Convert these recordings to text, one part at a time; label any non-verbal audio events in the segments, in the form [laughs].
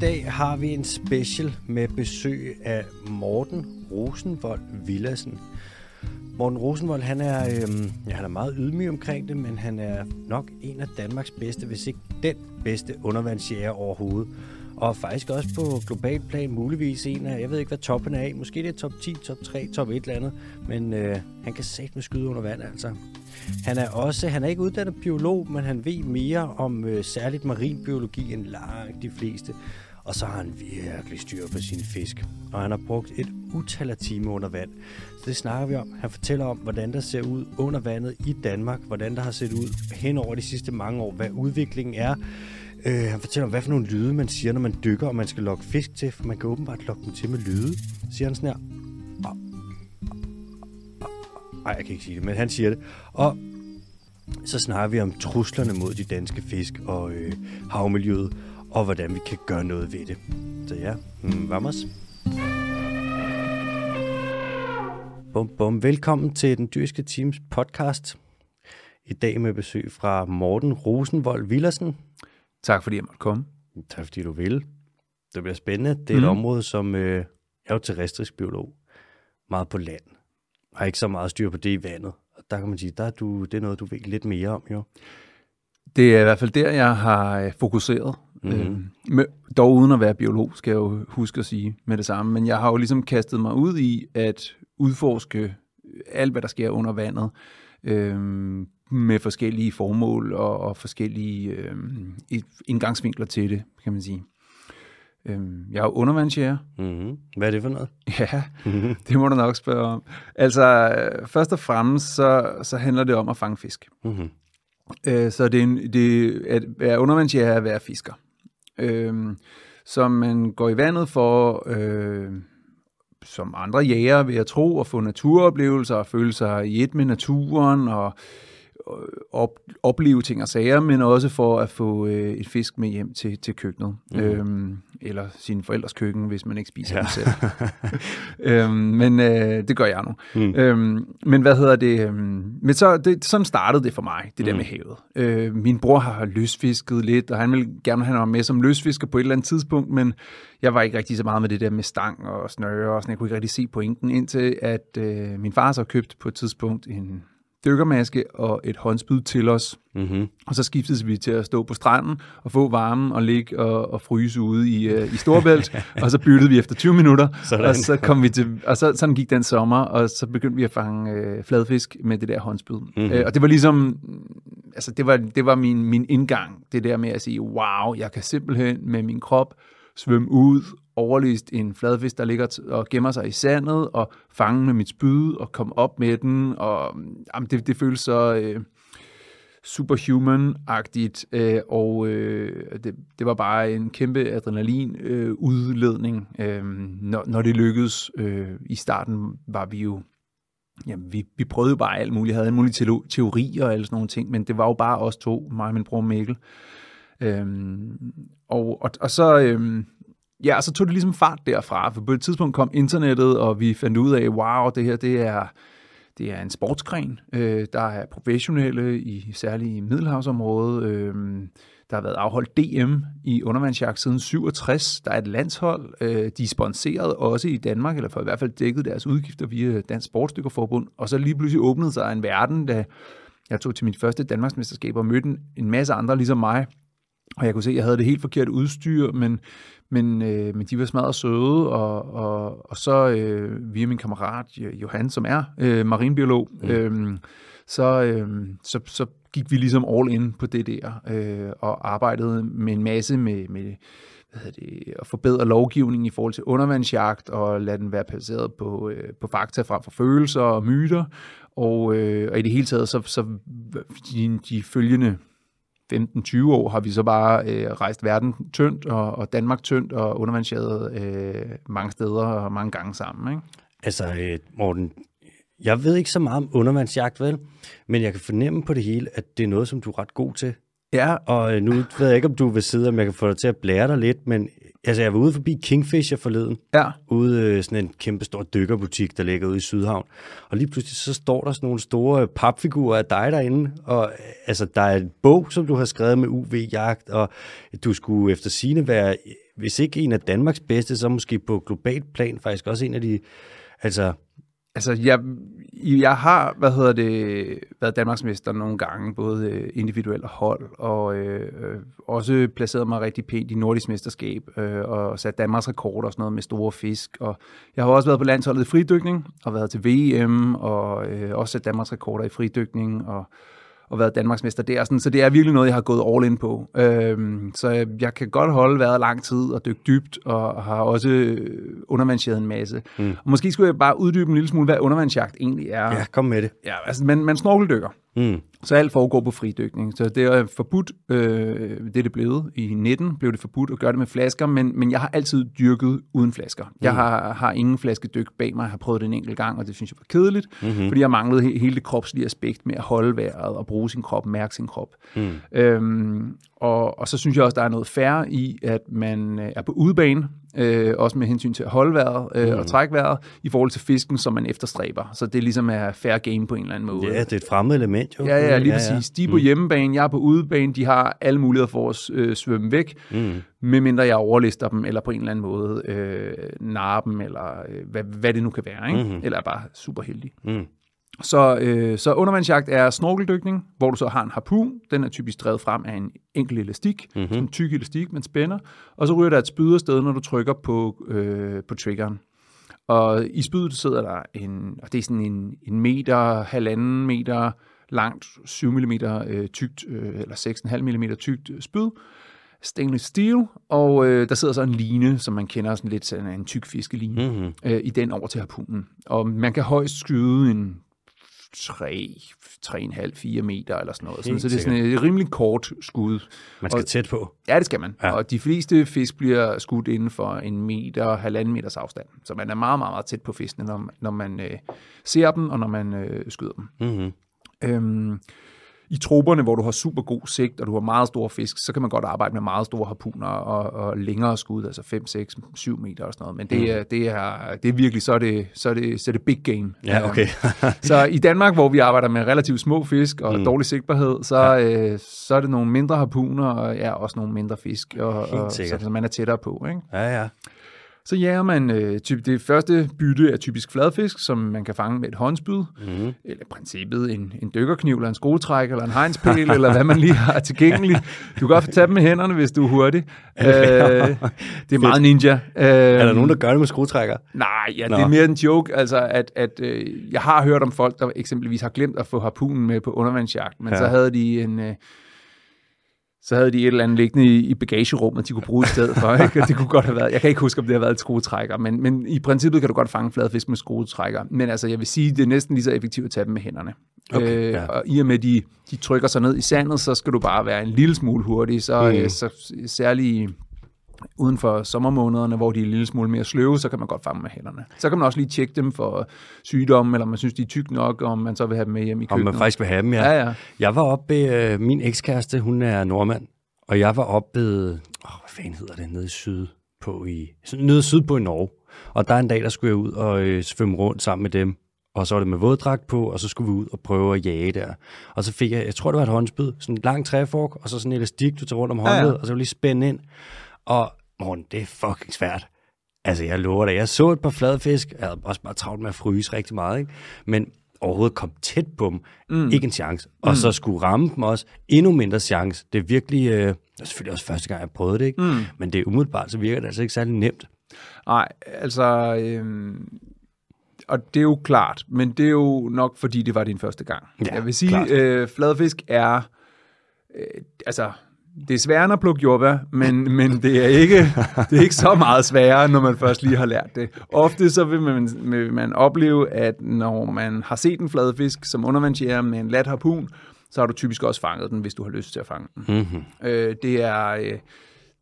dag har vi en special med besøg af Morten Rosenvold Villassen. Morten Rosenvold, han er, øhm, ja, han er meget ydmyg omkring det, men han er nok en af Danmarks bedste, hvis ikke den bedste undervandsjæger overhovedet. Og faktisk også på global plan muligvis en af, jeg ved ikke hvad toppen er af, måske det er top 10, top 3, top 1 eller andet, men øh, han kan sætte med skyde under vand altså. Han er også, han er ikke uddannet biolog, men han ved mere om øh, særligt marinbiologi end langt de fleste. Og så har han virkelig styr på sin fisk. Og han har brugt et utal af timer under vand. Så det snakker vi om. Han fortæller om, hvordan der ser ud under vandet i Danmark. Hvordan der har set ud hen over de sidste mange år. Hvad udviklingen er. Øh, han fortæller om, hvad for nogle lyde man siger, når man dykker, og man skal lokke fisk til. For man kan åbenbart lokke dem til med lyde. Siger han sådan her. Nej, jeg kan ikke sige det, men han siger det. Og så snakker vi om truslerne mod de danske fisk og øh, havmiljøet, og hvordan vi kan gøre noget ved det. Så ja, mm, vamos. Bum, bum. Velkommen til den dyrske teams podcast. I dag med besøg fra Morten Rosenvold Villersen. Tak fordi jeg måtte komme. Tak fordi du vil. Det bliver spændende. Det er mm. et område, som øh, jeg er jo terrestrisk biolog. Meget på land. Har ikke så meget styr på det i vandet. Og der kan man sige, der er du, det er noget, du ved lidt mere om, jo. Det er i hvert fald der, jeg har øh, fokuseret. Mm-hmm. Øh, dog uden at være biolog, skal jeg jo huske at sige med det samme. Men jeg har jo ligesom kastet mig ud i at udforske alt, hvad der sker under vandet. Øh, med forskellige formål og, og forskellige øh, indgangsvinkler til det, kan man sige. Øh, jeg er undervandsjæger. Mm-hmm. Hvad er det for noget? [laughs] Ja, det må du nok spørge om. Altså, først og fremmest, så, så handler det om at fange fisk. Mm-hmm. Øh, så det er, en, det, at være undervandsjæger er at være fisker. Øh, som man går i vandet for, øh, som andre jæger, vil jeg tro, at få naturoplevelser og føle sig i et med naturen og op, opleve ting og sager, men også for at få øh, et fisk med hjem til, til køkkenet. Mm. Øhm, eller sin forældres køkken, hvis man ikke spiser ja. det selv. [laughs] øhm, men øh, det gør jeg nu. Mm. Øhm, men hvad hedder det? Øhm, men så, det, sådan startede det for mig, det mm. der med havet. Øh, min bror har løsfisket lidt, og han ville gerne have mig med som løsfisker på et eller andet tidspunkt, men jeg var ikke rigtig så meget med det der med stang og snøre, og sådan. jeg kunne ikke rigtig se pointen, indtil at øh, min far så købt på et tidspunkt en dykkermaske og et håndspyd til os. Mm-hmm. Og så skiftede vi til at stå på stranden og få varmen og ligge og, og fryse ude i, uh, i Storbælt. [laughs] og så byttede vi efter 20 minutter, sådan. og så kom vi til, og så, sådan gik den sommer, og så begyndte vi at fange uh, fladfisk med det der håndspyd. Mm-hmm. Uh, og det var ligesom, altså det var, det var min, min indgang, det der med at sige, wow, jeg kan simpelthen med min krop svømme ud overlist en fladfisk, der ligger og gemmer sig i sandet, og fange med mit spyd og komme op med den. Og jamen, det, det føles så øh, superhuman-agtigt, øh, og øh, det, det var bare en kæmpe adrenalin-udledning, øh, øh, når, når det lykkedes. Øh, I starten var vi jo Jamen, vi, vi prøvede jo bare alt muligt. Jeg havde en mulig teorier og alle sådan nogle ting, men det var jo bare os to, mig og min bror Mikkel. Øhm, og, og, og så, øhm, ja, så tog det ligesom fart derfra, for på et tidspunkt kom internettet, og vi fandt ud af, wow, det her, det er, det er en sportsgren. Øh, der er professionelle, i særligt i Middelhavsområdet. Øh, der har været afholdt DM i undervandsjagt siden 67. Der er et landshold. Øh, de er sponsoreret også i Danmark, eller for i hvert fald dækket deres udgifter via Dansk Sportsdykkerforbund. Og så lige pludselig åbnede sig en verden, da jeg tog til mit første Danmarksmesterskab og mødte en masse andre ligesom mig, og jeg kunne se, at jeg havde det helt forkert udstyr, men, men, øh, men de var smadret søde, og, og, og så øh, via min kammerat Johan, som er øh, marinbiolog, mm. øh, så, øh, så, så gik vi ligesom all in på det der, øh, og arbejdede med en masse med, med hvad hedder det, at forbedre lovgivningen i forhold til undervandsjagt, og lade den være baseret på, øh, på fakta frem for følelser og myter, og, øh, og i det hele taget, så, så de, de følgende 15-20 år har vi så bare øh, rejst verden tyndt, og, og Danmark tyndt, og undervandsjaget øh, mange steder og mange gange sammen. Ikke? Altså, øh, Morten, jeg ved ikke så meget om undervandsjagt, vel? Men jeg kan fornemme på det hele, at det er noget, som du er ret god til. Ja. Og øh, nu ved jeg ikke, om du vil sidde, om jeg kan få dig til at blære dig lidt, men altså, jeg var ude forbi Kingfisher forleden. Ja. Ude øh, sådan en kæmpe stor dykkerbutik, der ligger ude i Sydhavn. Og lige pludselig så står der sådan nogle store papfigurer af dig derinde. Og altså, der er en bog, som du har skrevet med UV-jagt, og du skulle efter sine være hvis ikke en af Danmarks bedste, så måske på globalt plan faktisk også en af de, altså Altså, jeg, jeg har, hvad hedder det, været Danmarksmester nogle gange, både øh, individuelt og hold, og øh, også placeret mig rigtig pænt i nordisk mesterskab, øh, og sat Danmarks rekord og sådan noget med store fisk. Og jeg har også været på landsholdet i fridykning, og været til VM, og øh, også sat Danmarks rekorder i fridykning, og og været Danmarksmester der. Sådan, så det er virkelig noget, jeg har gået all in på. Øhm, så jeg, jeg kan godt holde været lang tid og dykke dybt, og har også undervandsjæret en masse. Mm. Og måske skulle jeg bare uddybe en lille smule, hvad undervandsjagt egentlig er. Ja, kom med det. Ja, altså, man, man snorkeldykker. Mm. Så alt foregår på fridykning. Så det er forbudt, øh, det er det blevet. I 19 blev det forbudt at gøre det med flasker, men, men jeg har altid dyrket uden flasker. Mm. Jeg har, har ingen flaskedyk bag mig. Jeg har prøvet det en enkelt gang, og det synes jeg var kedeligt, mm-hmm. fordi jeg manglede he- hele det kropslige aspekt med at holde vejret og bruge sin krop, mærke sin krop. Mm. Øhm, og, og så synes jeg også, der er noget færre i, at man øh, er på udebane, øh, også med hensyn til at holde vejret øh, mm. og trække vejret, i forhold til fisken, som man efterstræber. Så det ligesom er fair game på en eller anden måde. Ja, det er et fremmed element jo. Ja, ja, lige ja, præcis. De er på mm. hjemmebane, jeg er på udebane, de har alle muligheder for at øh, svømme væk, mm. medmindre jeg overlister dem, eller på en eller anden måde øh, narre dem, eller øh, hvad, hvad det nu kan være. Ikke? Mm. Eller er bare super heldig. Mm. Så, øh, så undervandsjagt er snorkeldykning, hvor du så har en harpun. Den er typisk drevet frem af en enkelt elastik, mm-hmm. sådan en tyk elastik, man spænder. Og så ryger der et spyd afsted, når du trykker på, øh, på triggeren. Og i spydet sidder der en, og det er sådan en, en meter, halvanden meter langt, 7 mm øh, tykt, øh, eller 6,5 mm tykt spyd, stainless steel, og øh, der sidder så en line, som man kender sådan lidt sådan en tyk fiskeline, mm-hmm. øh, i den over til harpunen. Og man kan højst skyde en 3, 3,5-4 meter eller sådan noget. Sådan, så det er sådan et rimelig kort skud. Man skal og, tæt på. Ja, det skal man. Ja. Og de fleste fisk bliver skudt inden for en meter, halvanden meters afstand. Så man er meget, meget, meget tæt på fiskene, når, når man øh, ser dem, og når man øh, skyder dem. Mm-hmm. Øhm, i troberne, hvor du har super god sigt, og du har meget store fisk, så kan man godt arbejde med meget store harpuner og, og længere skud, altså 5, 6, 7 meter og sådan noget. Men det, mm. er, det, er, det er virkelig, så er det, så er det, så er det big game. Ja, okay. [laughs] så i Danmark, hvor vi arbejder med relativt små fisk og mm. dårlig sigtbarhed, så, ja. øh, så er det nogle mindre harpuner og ja, også nogle mindre fisk, og, og, så, så man er tættere på. Ikke? Ja, ja. Så jager man øh, typ, det første bytte er typisk fladfisk, som man kan fange med et håndspyd, mm. eller i princippet en, en dykkerkniv, eller en skruetræk, eller en hegnspæl, eller hvad man lige har tilgængeligt. Du kan godt tage dem med hænderne, hvis du er hurtig. [laughs] øh, det er meget ninja. Øh, er der nogen, der gør det med skruetrækker? Nej, ja, det er mere en joke, altså at, at øh, jeg har hørt om folk, der eksempelvis har glemt at få harpunen med på undervandsjagt, men ja. så havde de en... Øh, så havde de et eller andet liggende i, i bagagerummet, de kunne bruge i stedet for. [laughs] Ikke? det kunne godt have været, jeg kan ikke huske, om det har været et skruetrækker, men, men i princippet kan du godt fange fladfisk med skruetrækker. Men altså, jeg vil sige, det er næsten lige så effektivt at tage dem med hænderne. Okay, øh, ja. Og i og med, de, de trykker sig ned i sandet, så skal du bare være en lille smule hurtig. Så, mm. øh, så særligt uden for sommermånederne, hvor de er en lille smule mere sløve, så kan man godt fange med hænderne. Så kan man også lige tjekke dem for sygdomme, eller man synes, de er tyk nok, og man så vil have dem med hjem i køkkenet. Om man faktisk vil have dem, ja. ja, ja. Jeg var oppe ved, øh, min ekskæreste, hun er nordmand, og jeg var oppe ved, åh, hvad fanden hedder det, nede syd på i, nede syd på i Norge. Og der er en dag, der skulle jeg ud og øh, svømme rundt sammen med dem. Og så var det med våddragt på, og så skulle vi ud og prøve at jage der. Og så fik jeg, jeg tror det var et håndspyd, sådan en lang træfork, og så sådan en elastik, du tager rundt om håndledet, ja, ja. og så lige spænde ind. Og morgen, det er fucking svært. Altså, jeg lover dig. Jeg så et par fladfisk. Jeg havde også bare travlt med at fryse rigtig meget, ikke? Men overhovedet kom tæt på dem. Mm. Ikke en chance. Og mm. så skulle ramme dem også. Endnu mindre chance. Det er virkelig... Øh, det er selvfølgelig også første gang, jeg prøvede det, ikke? Mm. Men det er umiddelbart, så virker det altså ikke særlig nemt. Nej, altså... Øh, og det er jo klart, men det er jo nok, fordi det var din første gang. Ja, jeg vil sige, øh, fladfisk er... Øh, altså, det er sværere at plukke jordbær, men, men det, er ikke, det er ikke så meget sværere, når man først lige har lært det. Ofte så vil man, vil man opleve, at når man har set en fladfisk som undervandsjæger med en lat harpun, så har du typisk også fanget den, hvis du har lyst til at fange den. Mm-hmm. Øh, det er... Øh,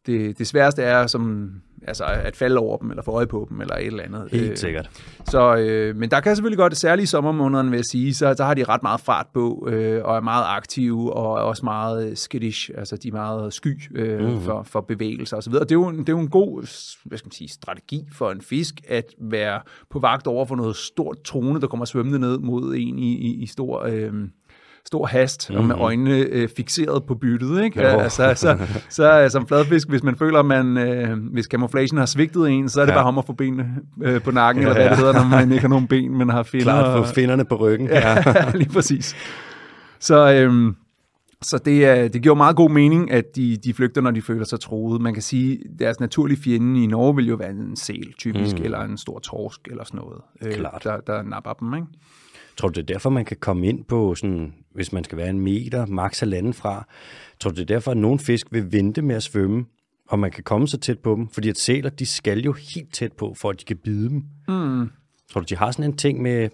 det, det sværeste er som altså at falde over dem, eller få øje på dem, eller et eller andet. Helt øh, sikkert. Så, øh, men der kan selvfølgelig godt, særligt i sommermånederne, vil jeg sige, så, så har de ret meget fart på, øh, og er meget aktive, og er også meget skittish, altså de er meget sky øh, mm. for, for bevægelser osv. Det er, jo, det er jo en god hvad skal man sige, strategi for en fisk, at være på vagt over for noget stort trone, der kommer svømmende ned mod en i, i, i stor... Øh, stor hast, mm-hmm. og med øjnene øh, fixeret på byttet. Ikke? Jo. Altså, så, så, så som fladfisk, hvis man føler, man, øh, hvis camouflagen har svigtet en, så er det ja. bare om at få benene øh, på nakken, ja, eller hvad det hedder, når man ikke har nogen ben, men har finner. Klart, få finderne på ryggen. Ja, [laughs] lige præcis. Så, øhm, så det, er, det giver meget god mening, at de, de flygter, når de føler sig troet. Man kan sige, at deres naturlige fjende i Norge vil jo være en sel, typisk, mm. eller en stor torsk, eller sådan noget, øh, der, der napper dem. Ikke? Tror du, det er derfor, man kan komme ind på, sådan, hvis man skal være en meter, maks halvanden fra? Tror du, det er derfor, at nogle fisk vil vente med at svømme, og man kan komme så tæt på dem? Fordi at sæler, de skal jo helt tæt på, for at de kan bide dem. Mm. Tror du, de har sådan en ting med,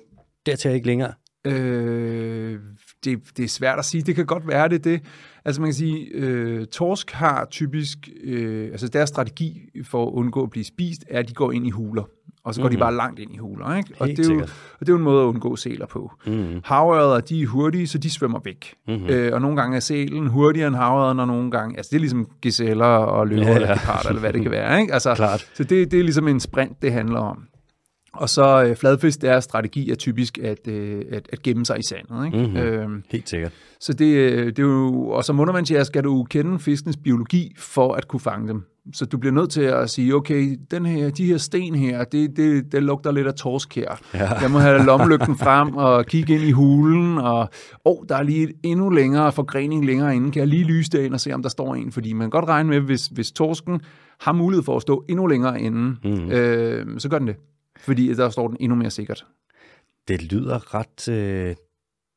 dertil ikke længere? Øh, det, det er svært at sige. Det kan godt være det. det. Altså man kan sige, øh, torsk har typisk, øh, altså deres strategi for at undgå at blive spist, er, at de går ind i huler. Og så går mm-hmm. de bare langt ind i huler. Ikke? Og, det er jo, og det er jo en måde at undgå sæler på. Mm-hmm. Havørder, de er hurtige, så de svømmer væk. Mm-hmm. Øh, og nogle gange er sælen hurtigere end havørderen, og nogle gange... Altså det er ligesom giseller og løver ja, ja. eller geparder, eller hvad det kan være. Ikke? Altså, Klart. Så det, det er ligesom en sprint, det handler om. Og så øh, fladfisk, deres strategi er typisk at, øh, at, at gemme sig i sandet. Ikke? Mm-hmm. Øhm, Helt sikkert. Så det, øh, det er jo, og som undervandsjæger skal du kende fiskens biologi for at kunne fange dem. Så du bliver nødt til at sige, okay, den her, de her sten her, det, det, det lugter lidt af torsk her. Ja. Jeg må have lommelygten frem og kigge ind i hulen, og oh, der er lige et endnu længere forgrening længere inde. Kan jeg lige lyse det ind og se, om der står en? Fordi man kan godt regne med, hvis, hvis torsken har mulighed for at stå endnu længere inde, mm. øh, så gør den det fordi der står den endnu mere sikkert. Det lyder ret... Øh,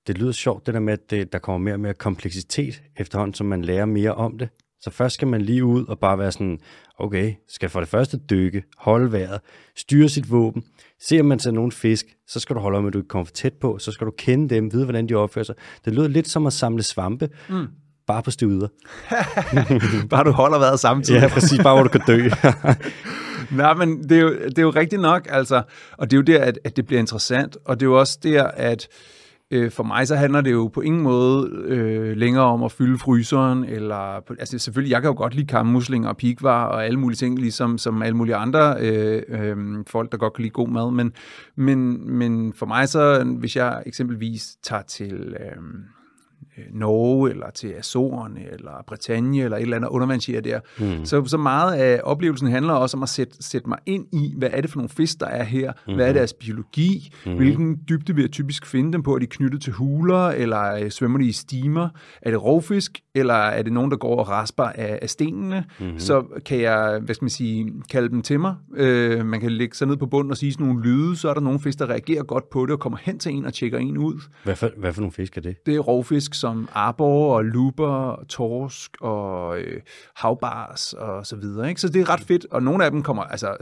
det lyder sjovt, det der med, at det, der kommer mere og mere kompleksitet efterhånden, som man lærer mere om det. Så først skal man lige ud og bare være sådan, okay, skal for det første dykke, holde vejret, styre sit våben. Ser man til nogle fisk, så skal du holde om, at du ikke kommer for tæt på, så skal du kende dem, vide, hvordan de opfører sig. Det lyder lidt som at samle svampe, mm. bare på stivider. [laughs] bare du holder vejret samtidig. ja, præcis, bare hvor du kan dø. [laughs] [laughs] Nej, men det er, jo, det er jo rigtigt nok, altså. Og det er jo der, at, at det bliver interessant. Og det er jo også der, at øh, for mig så handler det jo på ingen måde øh, længere om at fylde fryseren, eller, altså selvfølgelig, jeg kan jo godt lide kammuslinger og pikvar og alle mulige ting, ligesom som alle mulige andre øh, øh, folk, der godt kan lide god mad, men, men, men for mig så, hvis jeg eksempelvis tager til... Øh, Øh, Norge, eller til Azorerne, eller Bretagne, eller et eller andet undervandsjæger der. Mm. Så, så meget af oplevelsen handler også om at sætte, sætte mig ind i, hvad er det for nogle fisk, der er her? Mm. Hvad er deres biologi? Mm. Hvilken dybde vil jeg typisk finde dem på? Er de knyttet til huler, eller øh, svømmer de i stimer? Er det rovfisk, eller er det nogen, der går og rasper af, af stenene? Mm. Så kan jeg, hvad skal man sige, kalde dem til mig. Øh, man kan lægge sig ned på bunden og sige sådan nogle lyde, så er der nogle fisk, der reagerer godt på det, og kommer hen til en og tjekker en ud. Hvad for, hvad for nogle fisk er det? Det er rovfisk, som arbor og luber torsk og øh, havbars og så videre. Ikke? Så det er ret fedt, og nogle af dem kommer, altså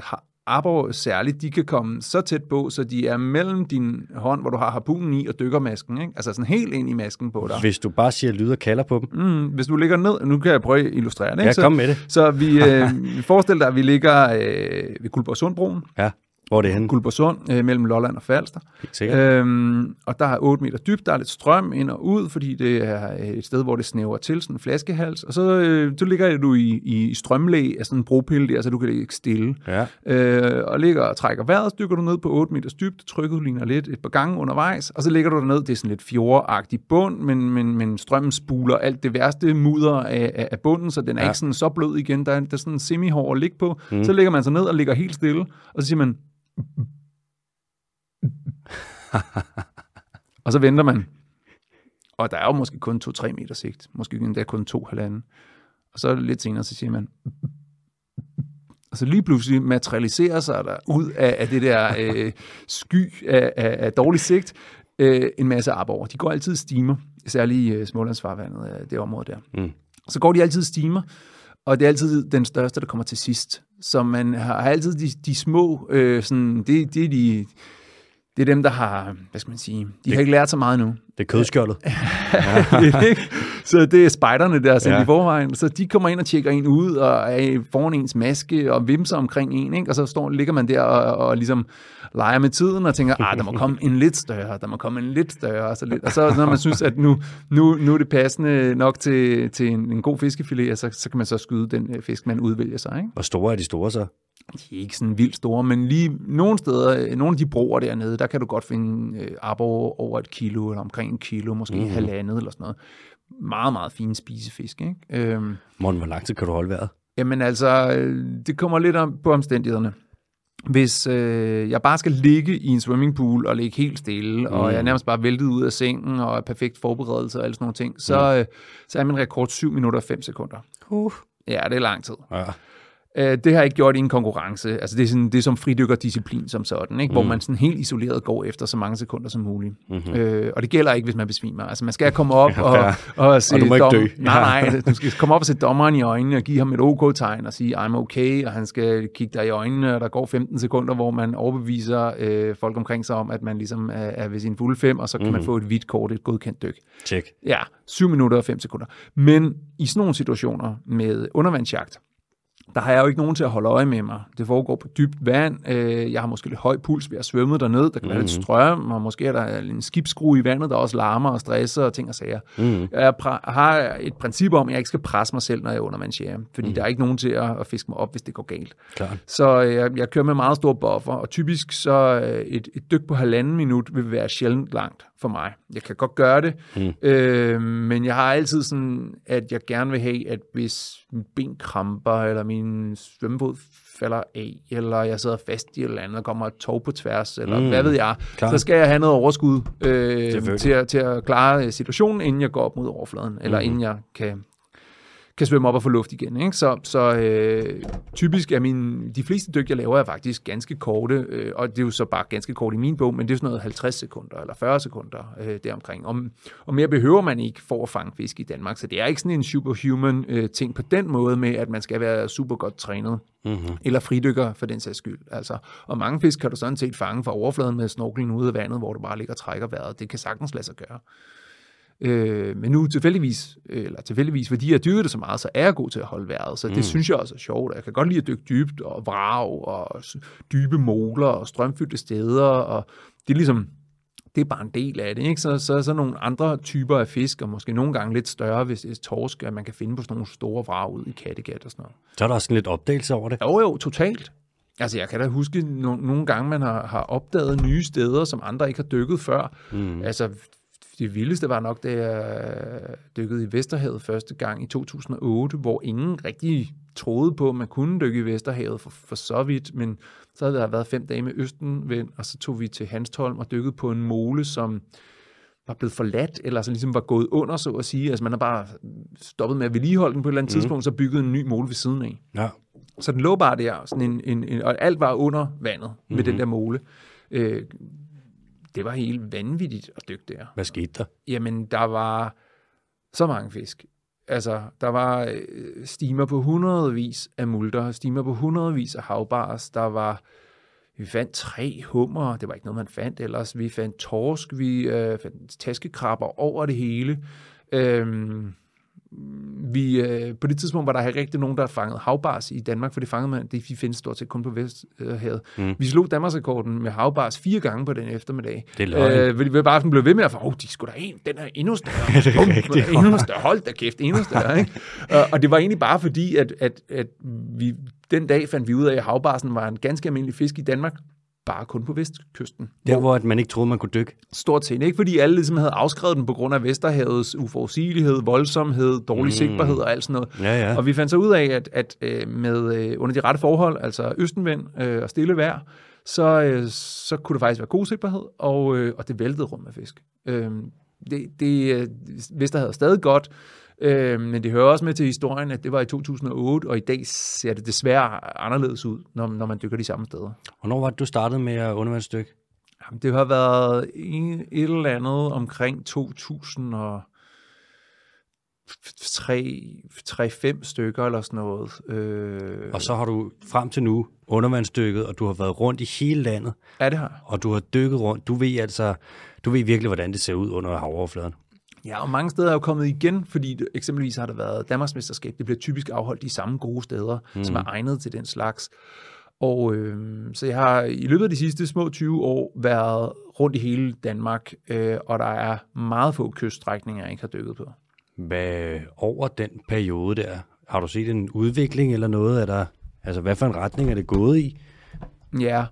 arbor særligt, de kan komme så tæt på, så de er mellem din hånd, hvor du har harpunen i, og dykkermasken. Ikke? Altså sådan helt ind i masken på dig. Hvis du bare siger lyd og kalder på dem? Mm, hvis du ligger ned, nu kan jeg prøve at illustrere det. Ikke? Ja, kom med det. Så vi, øh, [laughs] forestil dig, at vi ligger øh, ved Guldborgsundbroen. Ja. Hvor er det henne? Guldborgsund, øh, mellem Lolland og Falster. Øhm, og der er 8 meter dybt, der er lidt strøm ind og ud, fordi det er øh, et sted, hvor det snæver til, sådan en flaskehals. Og så, øh, så ligger du i, i strømlæg af sådan en bropille der, så du kan ligge stille. Ja. Øh, og ligger og trækker vejret, dykker du ned på 8 meters dybt, trykket ligner lidt et par gange undervejs, og så ligger du ned, det er sådan lidt fjordagtig bund, men, men, men strømmen spuler alt det værste mudder af, af, af bunden, så den er ja. ikke sådan så blød igen, der er, der er sådan en semi-hård at ligge på. Mm. Så ligger man så ned og ligger helt stille, og så siger man, [laughs] og så venter man. Og der er jo måske kun 2-3 meter sigt. Måske endda kun 2,5. Og så lidt senere, så siger man... Og så lige pludselig materialiserer sig der ud af, af det der øh, sky af, af, af dårlig sigt øh, en masse arbor. De går altid stimer, særligt i øh, Smålandsfarvandet, det område der. Mm. Så går de altid stimer, og det er altid den største, der kommer til sidst. Så man har altid de, de små, øh, sådan, det, det er de, det er dem, der har, hvad skal man sige, de det, har ikke lært så meget nu. Det er kødskjoldet. ja. [laughs] så det er spejderne der sendt ja. i forvejen. Så de kommer ind og tjekker en ud, og er foran ens maske, og vimser omkring en, ikke? og så står, ligger man der og, og ligesom leger med tiden, og tænker, ah, der må komme en lidt større, der må komme en lidt større, og så, lidt. og så når man synes, at nu, nu, nu er det passende nok til, til en, en god fiskefilet, så, så kan man så skyde den øh, fisk, man udvælger sig. Ikke? Hvor store er de store så? de er ikke sådan vildt store, men lige nogle steder, nogle af de broer dernede, der kan du godt finde øh, arbor over et kilo, eller omkring en kilo, måske mm. halvandet eller sådan noget. Meget, meget fine spisefisk. Ikke? Øhm, Morten, hvor lang tid kan du holde vejret? Jamen altså, det kommer lidt om, på omstændighederne. Hvis øh, jeg bare skal ligge i en swimmingpool og ligge helt stille, mm. og jeg er nærmest bare væltet ud af sengen og er perfekt forberedelse og alle sådan nogle ting, så, øh, så er min rekord 7 minutter og 5 sekunder. Uh. Ja, det er lang tid. Ja. Øh, det har jeg ikke gjort i en konkurrence. Altså det er, sådan, det er som fridykkerdisciplin som sådan, ikke? hvor Mm. man sådan helt isoleret går efter så mange sekunder som muligt. Mhm. Mm-hmm. Øh, og det gælder ikke, hvis man besvimer. Altså man skal komme op [laughs] og, ja. og se Og du må ikke dom- dø. Nej, nej, du skal komme op og se dommeren i øjnene og give ham et OK-tegn og sige, I'm okay, og han skal kigge dig i øjnene, og der går 15 sekunder, hvor man overbeviser øh, folk omkring sig om, at man ligesom er, er ved sin fulde fem, og så kan mm. man få et hvidt kort, et godkendt dyk. Tjek. Ja, 7 minutter og 5 sekunder. Men i sådan nogle situationer med undervandsjagt, der har jeg jo ikke nogen til at holde øje med mig. Det foregår på dybt vand. Øh, Jeg har måske lidt høj puls ved at svømme derned. Der kan være lidt strøm, og måske er der en skibskrue i vandet, der også larmer og stresser og ting og sager. Mm. Jeg har et princip om, at jeg ikke skal presse mig selv, når jeg er undervandsjæger. Fordi mm. der er ikke nogen til at, at fiske mig op, hvis det går galt. Klart. Så øh, jeg, jeg kører med meget stor buffer, og typisk så øh, et, et dyk på halvanden minut vil være sjældent langt for mig. Jeg kan godt gøre det, Mm. øh, men jeg har altid sådan, at jeg gerne vil have, at hvis min ben kramper, eller min svømmefod falder af, eller jeg sidder fast i et eller andet, og kommer et tog på tværs, eller Mm. mm. hvad ved jeg, Klart. så skal jeg have noget overskud øh, til, at, til at klare situationen, inden jeg går op mod overfladen, eller Mhm. inden jeg kan kan svømme op og få luft igen. Ikke? Så, så øh, typisk er min, de fleste dyk, jeg laver, er faktisk ganske korte, øh, og det er jo så bare ganske kort i min bog, men det er sådan noget 50 sekunder eller 40 sekunder øh, deromkring. Og, og mere behøver man ikke for at fange fisk i Danmark, så det er ikke sådan en superhuman øh, ting på den måde med, at man skal være super godt trænet Mm-hmm. eller fridykker for den sags skyld. Altså, og mange fisk kan du sådan set fange fra overfladen med snorkelen ude af vandet, hvor du bare ligger og trækker vejret. Det kan sagtens lade sig gøre. Øh, men nu tilfældigvis, eller tilfældigvis, fordi jeg dyrker det så meget, så er jeg god til at holde vejret. Så det Mm. synes jeg også er sjovt. Jeg kan godt lide at dykke dybt og vrag og dybe moler og strømfyldte steder. Og det er ligesom, det er bare en del af det. Ikke? Så, så er så nogle andre typer af fisk, og måske nogle gange lidt større, hvis det er torsk, at man kan finde på sådan nogle store vrag ud i Kattegat og sådan noget. Så er der også sådan lidt opdagelse over det. Jo, jo, totalt. Altså, jeg kan da huske no- nogle gange, man har, har opdaget nye steder, som andre ikke har dykket før. Mm. Altså, det vildeste var nok, da jeg dykkede i Vesterhavet første gang i 2008, hvor ingen rigtig troede på, at man kunne dykke i Vesterhavet for, for så vidt, men så havde der været fem dage med Østenvind, og så tog vi til Hanstholm og dykkede på en mole, som var blevet forladt, eller så ligesom var gået under, så at sige. Altså man har bare stoppet med at vedligeholde den på et eller andet mm. tidspunkt, så bygget en ny mole ved siden af. Ja. Så den lå bare der, sådan en, en, en, og alt var under vandet mm-hmm. med den der mole. Øh, det var helt vanvittigt at dykke der. Hvad skete der? Jamen, der var så mange fisk. Altså, der var øh, stimer på hundredvis af multer, stimer på hundredvis af havbars, der var, vi fandt tre hummer, det var ikke noget, man fandt ellers, vi fandt torsk, vi øh, fandt taskekrabber over det hele. Øhm, vi, øh, på det tidspunkt var der ikke rigtig nogen, der fangede havbars i Danmark, for det fangede man, det findes stort set kun på Vesthavet. Mm. Vi slog Danmarksrekorden med havbars fire gange på den eftermiddag. Det er løgn. Øh, vi bare sådan blev ved med at få, åh, de skulle da en, den er endnu større. [laughs] det er rigtigt. Endnu større, hold da kæft, endnu større. Ikke? [laughs] og, og det var egentlig bare fordi, at, at, at vi den dag fandt vi ud af, at havbarsen var en ganske almindelig fisk i Danmark, bare kun på vestkysten. Der, hvor man ikke troede, man kunne dykke. Stort set. Ikke fordi alle ligesom havde afskrevet den på grund af Vesterhavets uforudsigelighed, voldsomhed, dårlig mm. sigtbarhed og alt sådan noget. Ja, ja. Og vi fandt så ud af, at, at øh, med øh, under de rette forhold, altså østenvind øh, og stille vejr, så, øh, så kunne det faktisk være god sigtbarhed, og, øh, og det væltede rundt med fisk. Øh, det, det, Vesterhavet er stadig godt, øh, men det hører også med til historien, at det var i 2008, og i dag ser det desværre anderledes ud, når, når man dykker de samme steder. Hvornår var det, du startede med at undervandsdykke? Jamen, det har været en, et eller andet omkring 2000 og 3-5 stykker eller sådan noget. Øh, Og så har du frem til nu undervandsdykket, og du har været rundt i hele landet, ja, det har og du har dykket rundt. Du ved altså, du ved virkelig, hvordan det ser ud under havoverfladen. Ja, og mange steder er jo kommet igen, fordi det, eksempelvis har der været Danmarksmesterskab. Det bliver typisk afholdt de samme gode steder, mm. som er egnet til den slags. Og øh, så jeg har i løbet af de sidste små 20 år været rundt i hele Danmark, øh, og der er meget få kyststrækninger, jeg ikke har dykket på. Hvad over den periode der, har du set en udvikling eller noget? Er der, altså, hvad for en retning er det gået i? Ja,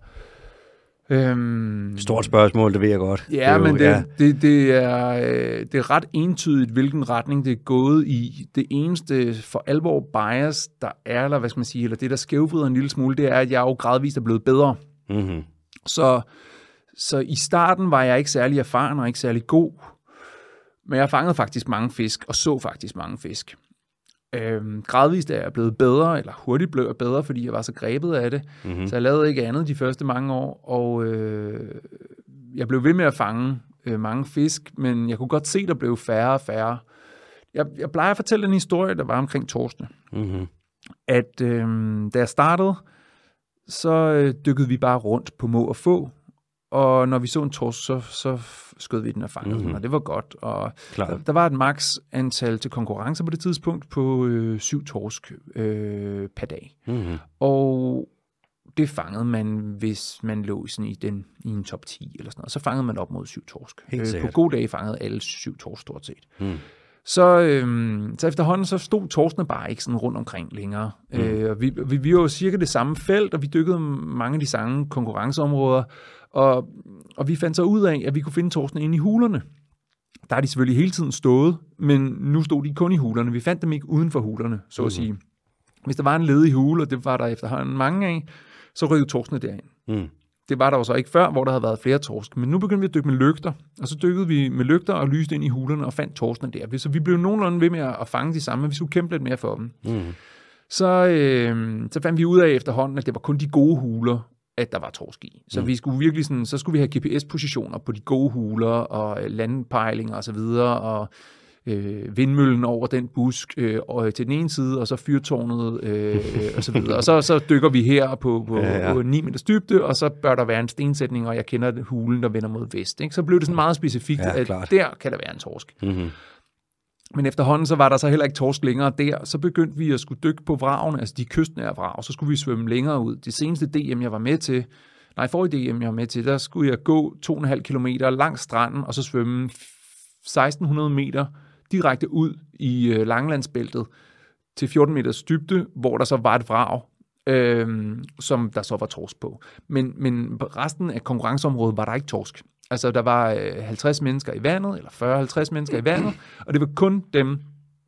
Øhm, Stort spørgsmål, det ved jeg godt. Ja, det er jo, men det, ja. Det, det, er, øh, det er ret entydigt, hvilken retning det er gået i. Det eneste for alvor bias, der er, eller hvad skal man sige, eller det, der skævvrider en lille smule, det er, at jeg jo gradvist er blevet bedre. Mm-hmm. Så, så i starten var jeg ikke særlig erfaren og ikke særlig god, men jeg fangede faktisk mange fisk, og så faktisk mange fisk. Øhm, gradvist er jeg blevet bedre, eller hurtigt blev jeg bedre, fordi jeg var så grebet af det. Mm-hmm. Så jeg lavede ikke andet de første mange år, og øh, jeg blev ved med at fange øh, mange fisk, men jeg kunne godt se, der blev færre og færre. Jeg, jeg plejer at fortælle en historie, der var omkring torsene. Mm-hmm. At øh, da jeg startede, så øh, dykkede vi bare rundt på må og få, og når vi så en torsk, så, så skød vi den og fangede mm-hmm. den, og det var godt. Og der, der var et maks antal til konkurrence på det tidspunkt på øh, syv torsk øh, per dag. Mm-hmm. Og det fangede man, hvis man lå sådan i, den, i en top 10 eller sådan noget. Så fangede man op mod syv torsk. Øh, på gode dage fangede alle syv torsk stort set. Mm. Så, øhm, så efterhånden så stod torskene bare ikke sådan rundt omkring længere. Mm. Øh, og vi, vi, vi var jo cirka det samme felt, og vi dykkede mange af de samme konkurrenceområder. Og, og vi fandt så ud af, at vi kunne finde torskene inde i hulerne. Der er de selvfølgelig hele tiden stået, men nu stod de kun i hulerne. Vi fandt dem ikke uden for hulerne, så at mm. sige. Hvis der var en ledig hule, og det var der efterhånden mange af, så rykkede torskene derind. Mm. Det var der jo så ikke før, hvor der havde været flere torsk. Men nu begyndte vi at dykke med lygter, og så dykkede vi med lygter og lyste ind i hulerne og fandt torskene der. Så vi blev nogenlunde ved med at fange de samme, men vi skulle kæmpe lidt mere for dem. Mm. Så, øh, så fandt vi ud af efterhånden, at det var kun de gode huler, at der var torsk i. Så mm. vi skulle virkelig sådan, så skulle vi have GPS-positioner på de gode huler og landpejlinger og så videre, og øh, vindmøllen over den busk øh, og til den ene side, og så fyrtårnet øh, og så videre. Og så, så dykker vi her på, på, ja, ja. på 9 meters dybde, og så bør der være en stensætning, og jeg kender hulen, der vender mod vest. Ikke? Så blev det sådan meget specifikt, ja, at der kan der være en torsk. Mm-hmm. Men efterhånden så var der så heller ikke torsk længere der. Så begyndte vi at skulle dykke på vragen, altså de kystnære vrag, så skulle vi svømme længere ud. Det seneste DM, jeg var med til, nej, forrige DM, jeg var med til, der skulle jeg gå 2,5 km langs stranden, og så svømme 1600 meter direkte ud i øh, Langlandsbæltet til 14 meters dybde, hvor der så var et vrag, øh, som der så var torsk på. Men, men resten af konkurrenceområdet var der ikke torsk. Altså, der var øh, 50 mennesker i vandet, eller 40-50 mennesker i vandet, og det var kun dem,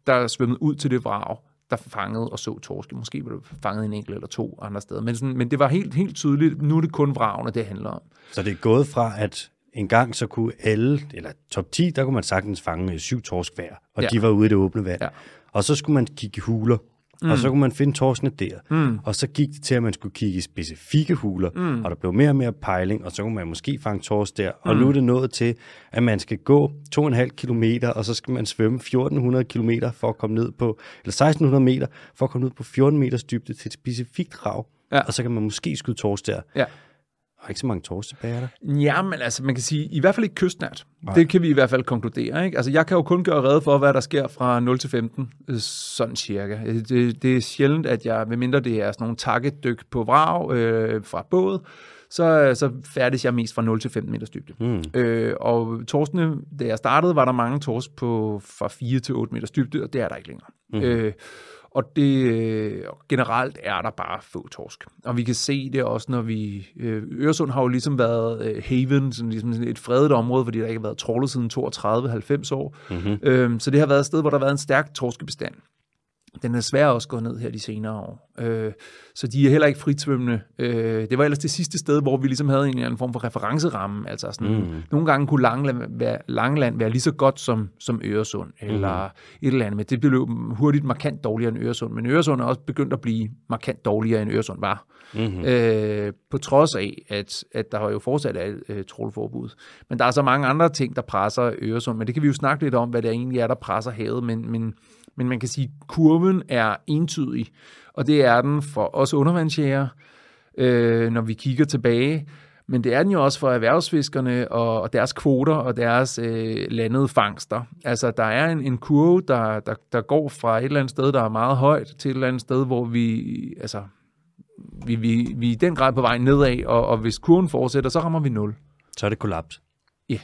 der svømmede ud til det vrag, der fangede og så torsk. Måske var det fanget en enkelt eller to andre steder. Men, sådan, men det var helt, helt tydeligt, nu er det kun vragene, det handler om. Så det er gået fra, at en gang så kunne alle, eller top 10, der kunne man sagtens fange syv torsk hver, og ja. de var ude i det åbne vand. Ja. Og så skulle man kigge i huler, mm. og så kunne man finde torskene der. Mm. Og så gik det til, at man skulle kigge i specifikke huler, mm. og der blev mere og mere pejling, og så kunne man måske fange torsk der. Og mm. nu er det nået til, at man skal gå 2,5 kilometer, og så skal man svømme 1400 kilometer for at komme ned på, eller 1600 meter, for at komme ned på 14 meters dybde til et specifikt rav. Ja. Og så kan man måske skyde torsk der. Ja. Der er ikke så mange torsk tilbage, er der? Ja, men altså, man kan sige, i hvert fald ikke kystnært. Nej. Det kan vi i hvert fald konkludere. Ikke? Altså, jeg kan jo kun gøre redde for, hvad der sker fra 0 til 15, øh, sådan cirka. Det, det er sjældent, at jeg, medmindre det er sådan nogle takkedyk på vrag øh, fra båd, så, så færdes jeg mest fra 0 til 15 meters dybde. Mm. Øh, og torskene, da jeg startede, var der mange torsk på fra 4 til 8 meters dybde, og det er der ikke længere. Mm. Øh, og det øh, generelt er der bare få torsk. Og vi kan se det også, når vi... Øh, Øresund har jo ligesom været øh, haven, sådan ligesom et fredet område, fordi der ikke har været trålet siden 32-90 år. Mm-hmm. Øhm, så det har været et sted, hvor der har været en stærk torskebestand. Den er svær også gået ned her de senere år. Øh, så de er heller ikke fritsvømmende. Øh, det var ellers det sidste sted, hvor vi ligesom havde en eller anden form for referenceramme. Altså sådan, mm. Nogle gange kunne Langeland være, Langeland være lige så godt som, som Øresund, mm. eller et eller andet. Men det blev hurtigt markant dårligere end Øresund. Men Øresund er også begyndt at blive markant dårligere, end Øresund var. Mm-hmm. Øh, på trods af, at, at der jo fortsat et øh, trolleforbud. Men der er så mange andre ting, der presser Øresund. Men det kan vi jo snakke lidt om, hvad det egentlig er, der presser havet. Men, men men man kan sige, at kurven er entydig, og det er den for os undervandsjæger, øh, når vi kigger tilbage. Men det er den jo også for erhvervsfiskerne og, og deres kvoter og deres øh, landede fangster. Altså, der er en, en kurve, der, der, der går fra et eller andet sted, der er meget højt, til et eller andet sted, hvor vi, altså, vi, vi, vi er i den grad på vej nedad, og, og hvis kurven fortsætter, så rammer vi nul. Så er det kollaps. Ja.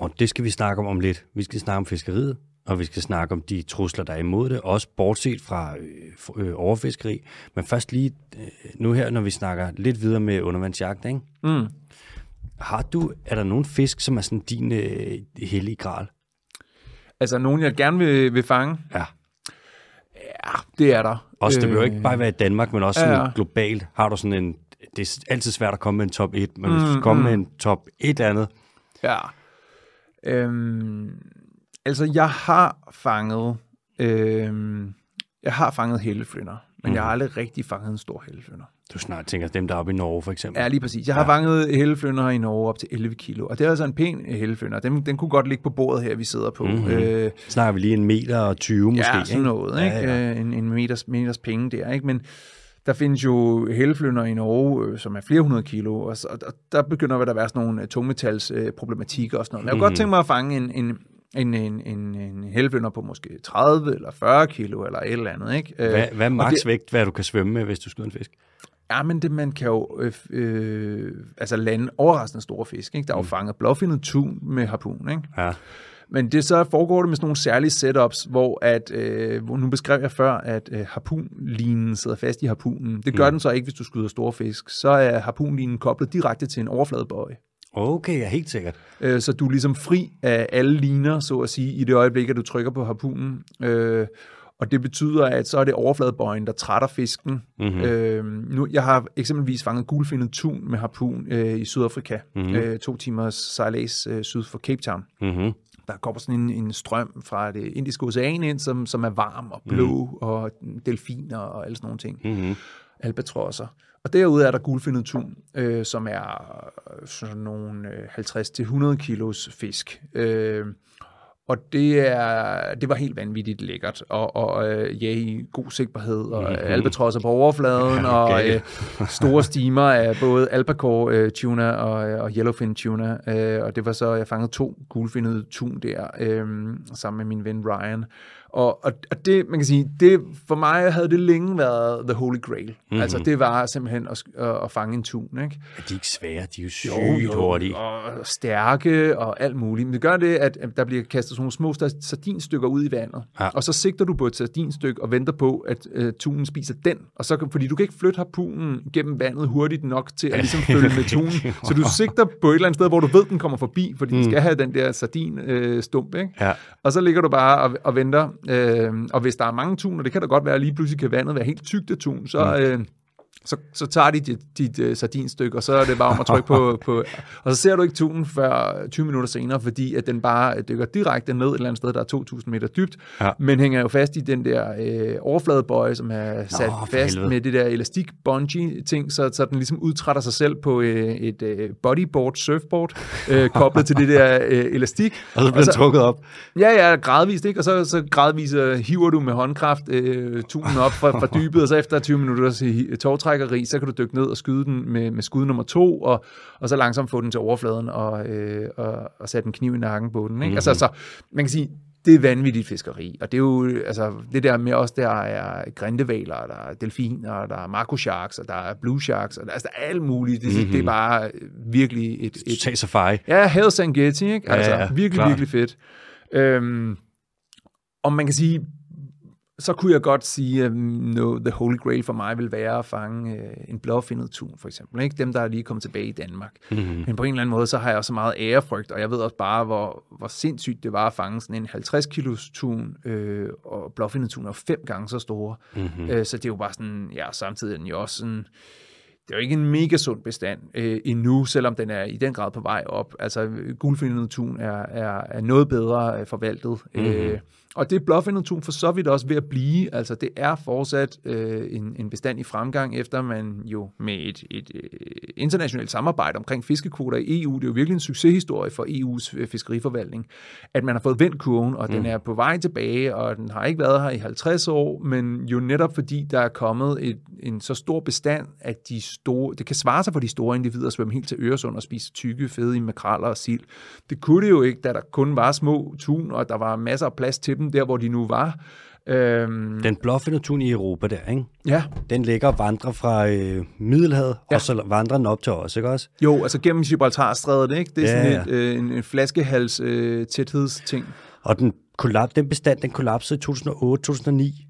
Og det skal vi snakke om om lidt. Vi skal snakke om fiskeriet, og vi skal snakke om de trusler, der er imod det, også bortset fra øh, øh, overfiskeri. Men først lige øh, nu her, når vi snakker lidt videre med undervandsjagt, ikke? Mm. Har du, er der nogen fisk, som er sådan din øh, hellige gral? Altså, nogen jeg gerne vil, vil fange? Ja. Ja, det er der. Også, det vil jo ikke bare være i Danmark, men også ja, globalt. Har du sådan en, det er altid svært at komme med en top 1, men hvis du Mm, skal komme mm. med en top 1 eller andet, Ja. Øhm, altså, jeg har fanget... Øhm, jeg har fanget helleflynder, men mm. jeg har aldrig rigtig fanget en stor helleflynder. du snart tænker dem, der er oppe i Norge for eksempel. Ja, lige præcis. Jeg har Ja. fanget helleflynder i Norge op til 11 kilo, og det er altså en pæn helleflynder. Den, den kunne godt ligge på bordet her, vi sidder på. Mhm. Øh, Snakker vi lige en meter og 20 måske, ja, sådan ikke? noget. Ikke? Ja, ja. Øh, En, en meters, meters penge der, ikke? Men der findes jo helleflynder i Norge, øh, som er flere hundrede kilo, og, så, og der begynder der at være sådan nogle tungmetals-problematikker og sådan noget. Men jeg kunne godt Mhm. tænke mig at fange en, en, en, en, en, en helleflynder på måske 30 eller 40 kilo, eller et eller andet, ikke? Øh, Hvad, hvad er og maks det- vægt, hvad du kan svømme med, hvis du skyder en fisk? Ja, men det, man kan jo øh, øh, altså lande overraskende store fisk. Ikke? Der er jo fanget blåfindet tun med harpun. Ikke? Ja. Men det så foregår det med sådan nogle særlige setups, hvor at, øh, hvor nu beskrev jeg før, at øh, harpunlinen sidder fast i harpunen. Det gør mm. den så ikke, hvis du skyder store fisk. Så er harpunlinen koblet direkte til en overfladebøje. Okay, ja, helt sikkert. Øh, så du er ligesom fri af alle liner, så at sige, i det øjeblik, at du trykker på harpunen. Øh, og det betyder, at så er det overfladebøjen, der trætter fisken. Mm-hmm. Øh, nu, jeg har eksempelvis fanget gulfindet tun med harpun øh, i Sydafrika. Mm-hmm. Øh, to timers sejlads øh, syd for Cape Town. Mm-hmm. Der kommer sådan en, en strøm fra det indiske ocean ind, som, som er varm og blå, mm. og delfiner og alle sådan nogle ting. Mm-hmm. Albatrosser. Og derude er der gulfindet tun, øh, som er øh, sådan nogle øh, 50-100 kilos fisk. Øh, og det, er, det var helt vanvittigt lækkert. Og, og øh, ja, i god sigtbarhed, og mm-hmm. albatrosser på overfladen, Ja, og okay. øh, store stimer af både albacore øh, tuna og, og yellowfin tuna. Øh, og det var så, jeg fangede to gulfinnede tun der, øh, sammen med min ven Ryan. Og, og, og det, man kan sige, det, for mig havde det længe været the holy grail. Mm-hmm. Altså, det var simpelthen at, at, at fange en tun, ikke? Er de ikke svære? De er jo sygt hurtige. Og stærke og alt muligt. Men det gør det, at der bliver kastet sådan nogle små sardinstykker ud i vandet. Ja. Og så sigter du på et sardinstykke og venter på, at uh, tunen spiser den. Og så, fordi du kan ikke flytte harpunen gennem vandet hurtigt nok til at ligesom [laughs] følge med tunen. Så du sigter på et eller andet sted, hvor du ved, den kommer forbi, fordi den skal have den der sardin-stump. ikke? Ja. Og så ligger du bare og, og venter. Øh, og hvis der er mange tun, og det kan da godt være, at lige pludselig kan vandet være helt tykt af tun, så, øh, så, så tager de dit, dit uh, sardinstykke, og så er det bare om at trykke på, [laughs] på... Og så ser du ikke tunen før 20 minutter senere, fordi at den bare dykker direkte ned et eller andet sted, der er 2.000 meter dybt, Ja. men hænger jo fast i den der øh, overfladebøje, som er sat for fast helvede. med det der elastik bungee ting, så, så den ligesom udtrætter sig selv på øh, et øh, bodyboard, surfboard, øh, koblet til det der øh, elastik. [laughs] Og så bliver den trukket op. Ja, ja, gradvist, ikke? Og så, så gradvist øh, hiver du med håndkraft øh, tunen op fra, fra [laughs] dybet, og så efter 20 minutters hi- tårtrækkeri, så kan du dykke ned og skyde den med, med skud nummer to, og, og så langsomt få den til overfladen og, øh, og, og sætte en kniv i nakken på den, ikke? Mhm. Mm-hmm. Altså, så man kan sige, det er vanvittigt fiskeri, og det er jo, altså, det der med også, der er grindevaler, der er delfiner, der er mako sharks, og der er blue sharks, og der, altså, der er alt muligt. Det, Mhm. mm-hmm. det er bare virkelig et, et, Total safari. Ja, havet Sangeti, ikke? Altså, ja, ja, ja, virkelig, klart. virkelig fedt. Øhm, og man kan sige, så kunne jeg godt sige, at no, the holy grail for mig vil være at fange øh, en blåfindet tun, for eksempel. Ikke? Dem, der er lige kommet tilbage i Danmark. Mm-hmm. Men på en eller anden måde, så har jeg også så meget ærefrygt, og jeg ved også bare, hvor, hvor sindssygt det var at fange sådan en 50 kilos tun, øh, og blåfindet tun er fem gange så store. Mm-hmm. Øh, så det er jo bare sådan, ja, samtidig er den jo også sådan, det er jo ikke en mega sund bestand øh, endnu, selvom den er i den grad på vej op. Altså, guldfindet tun er, er, er noget bedre øh, forvaltet. Mm-hmm. Øh, og det er blåfindet tun for så vidt også ved at blive. Altså, det er fortsat øh, en, en bestand i fremgang, efter man jo med et, et øh, internationalt samarbejde omkring fiskekvoter i EU, det er jo virkelig en succeshistorie for EU's øh, fiskeriforvaltning, at man har fået vendt kurven, og mm. den er på vej tilbage, og den har ikke været her i 50 år, men jo netop fordi der er kommet et, en så stor bestand, at de store, det kan svare sig for de store individer at svømme helt til Øresund og spise tykke, fede makraller og sild. Det kunne det jo ikke, da der kun var små tun, og der var masser af plads til dem der, hvor de nu var. Øhm, Den blåfindede tun i Europa der, ikke? ja, Den ligger og vandrer fra øh, Middelhavet, ja. Og så vandrer den op til os, ikke også? jo, altså gennem Gibraltarstrædet, ikke? Det er Ja, sådan et, øh, en, en flaskehals øh, tæthedsting. Og den kollap, den bestand, den kollapsede i 2008-2009.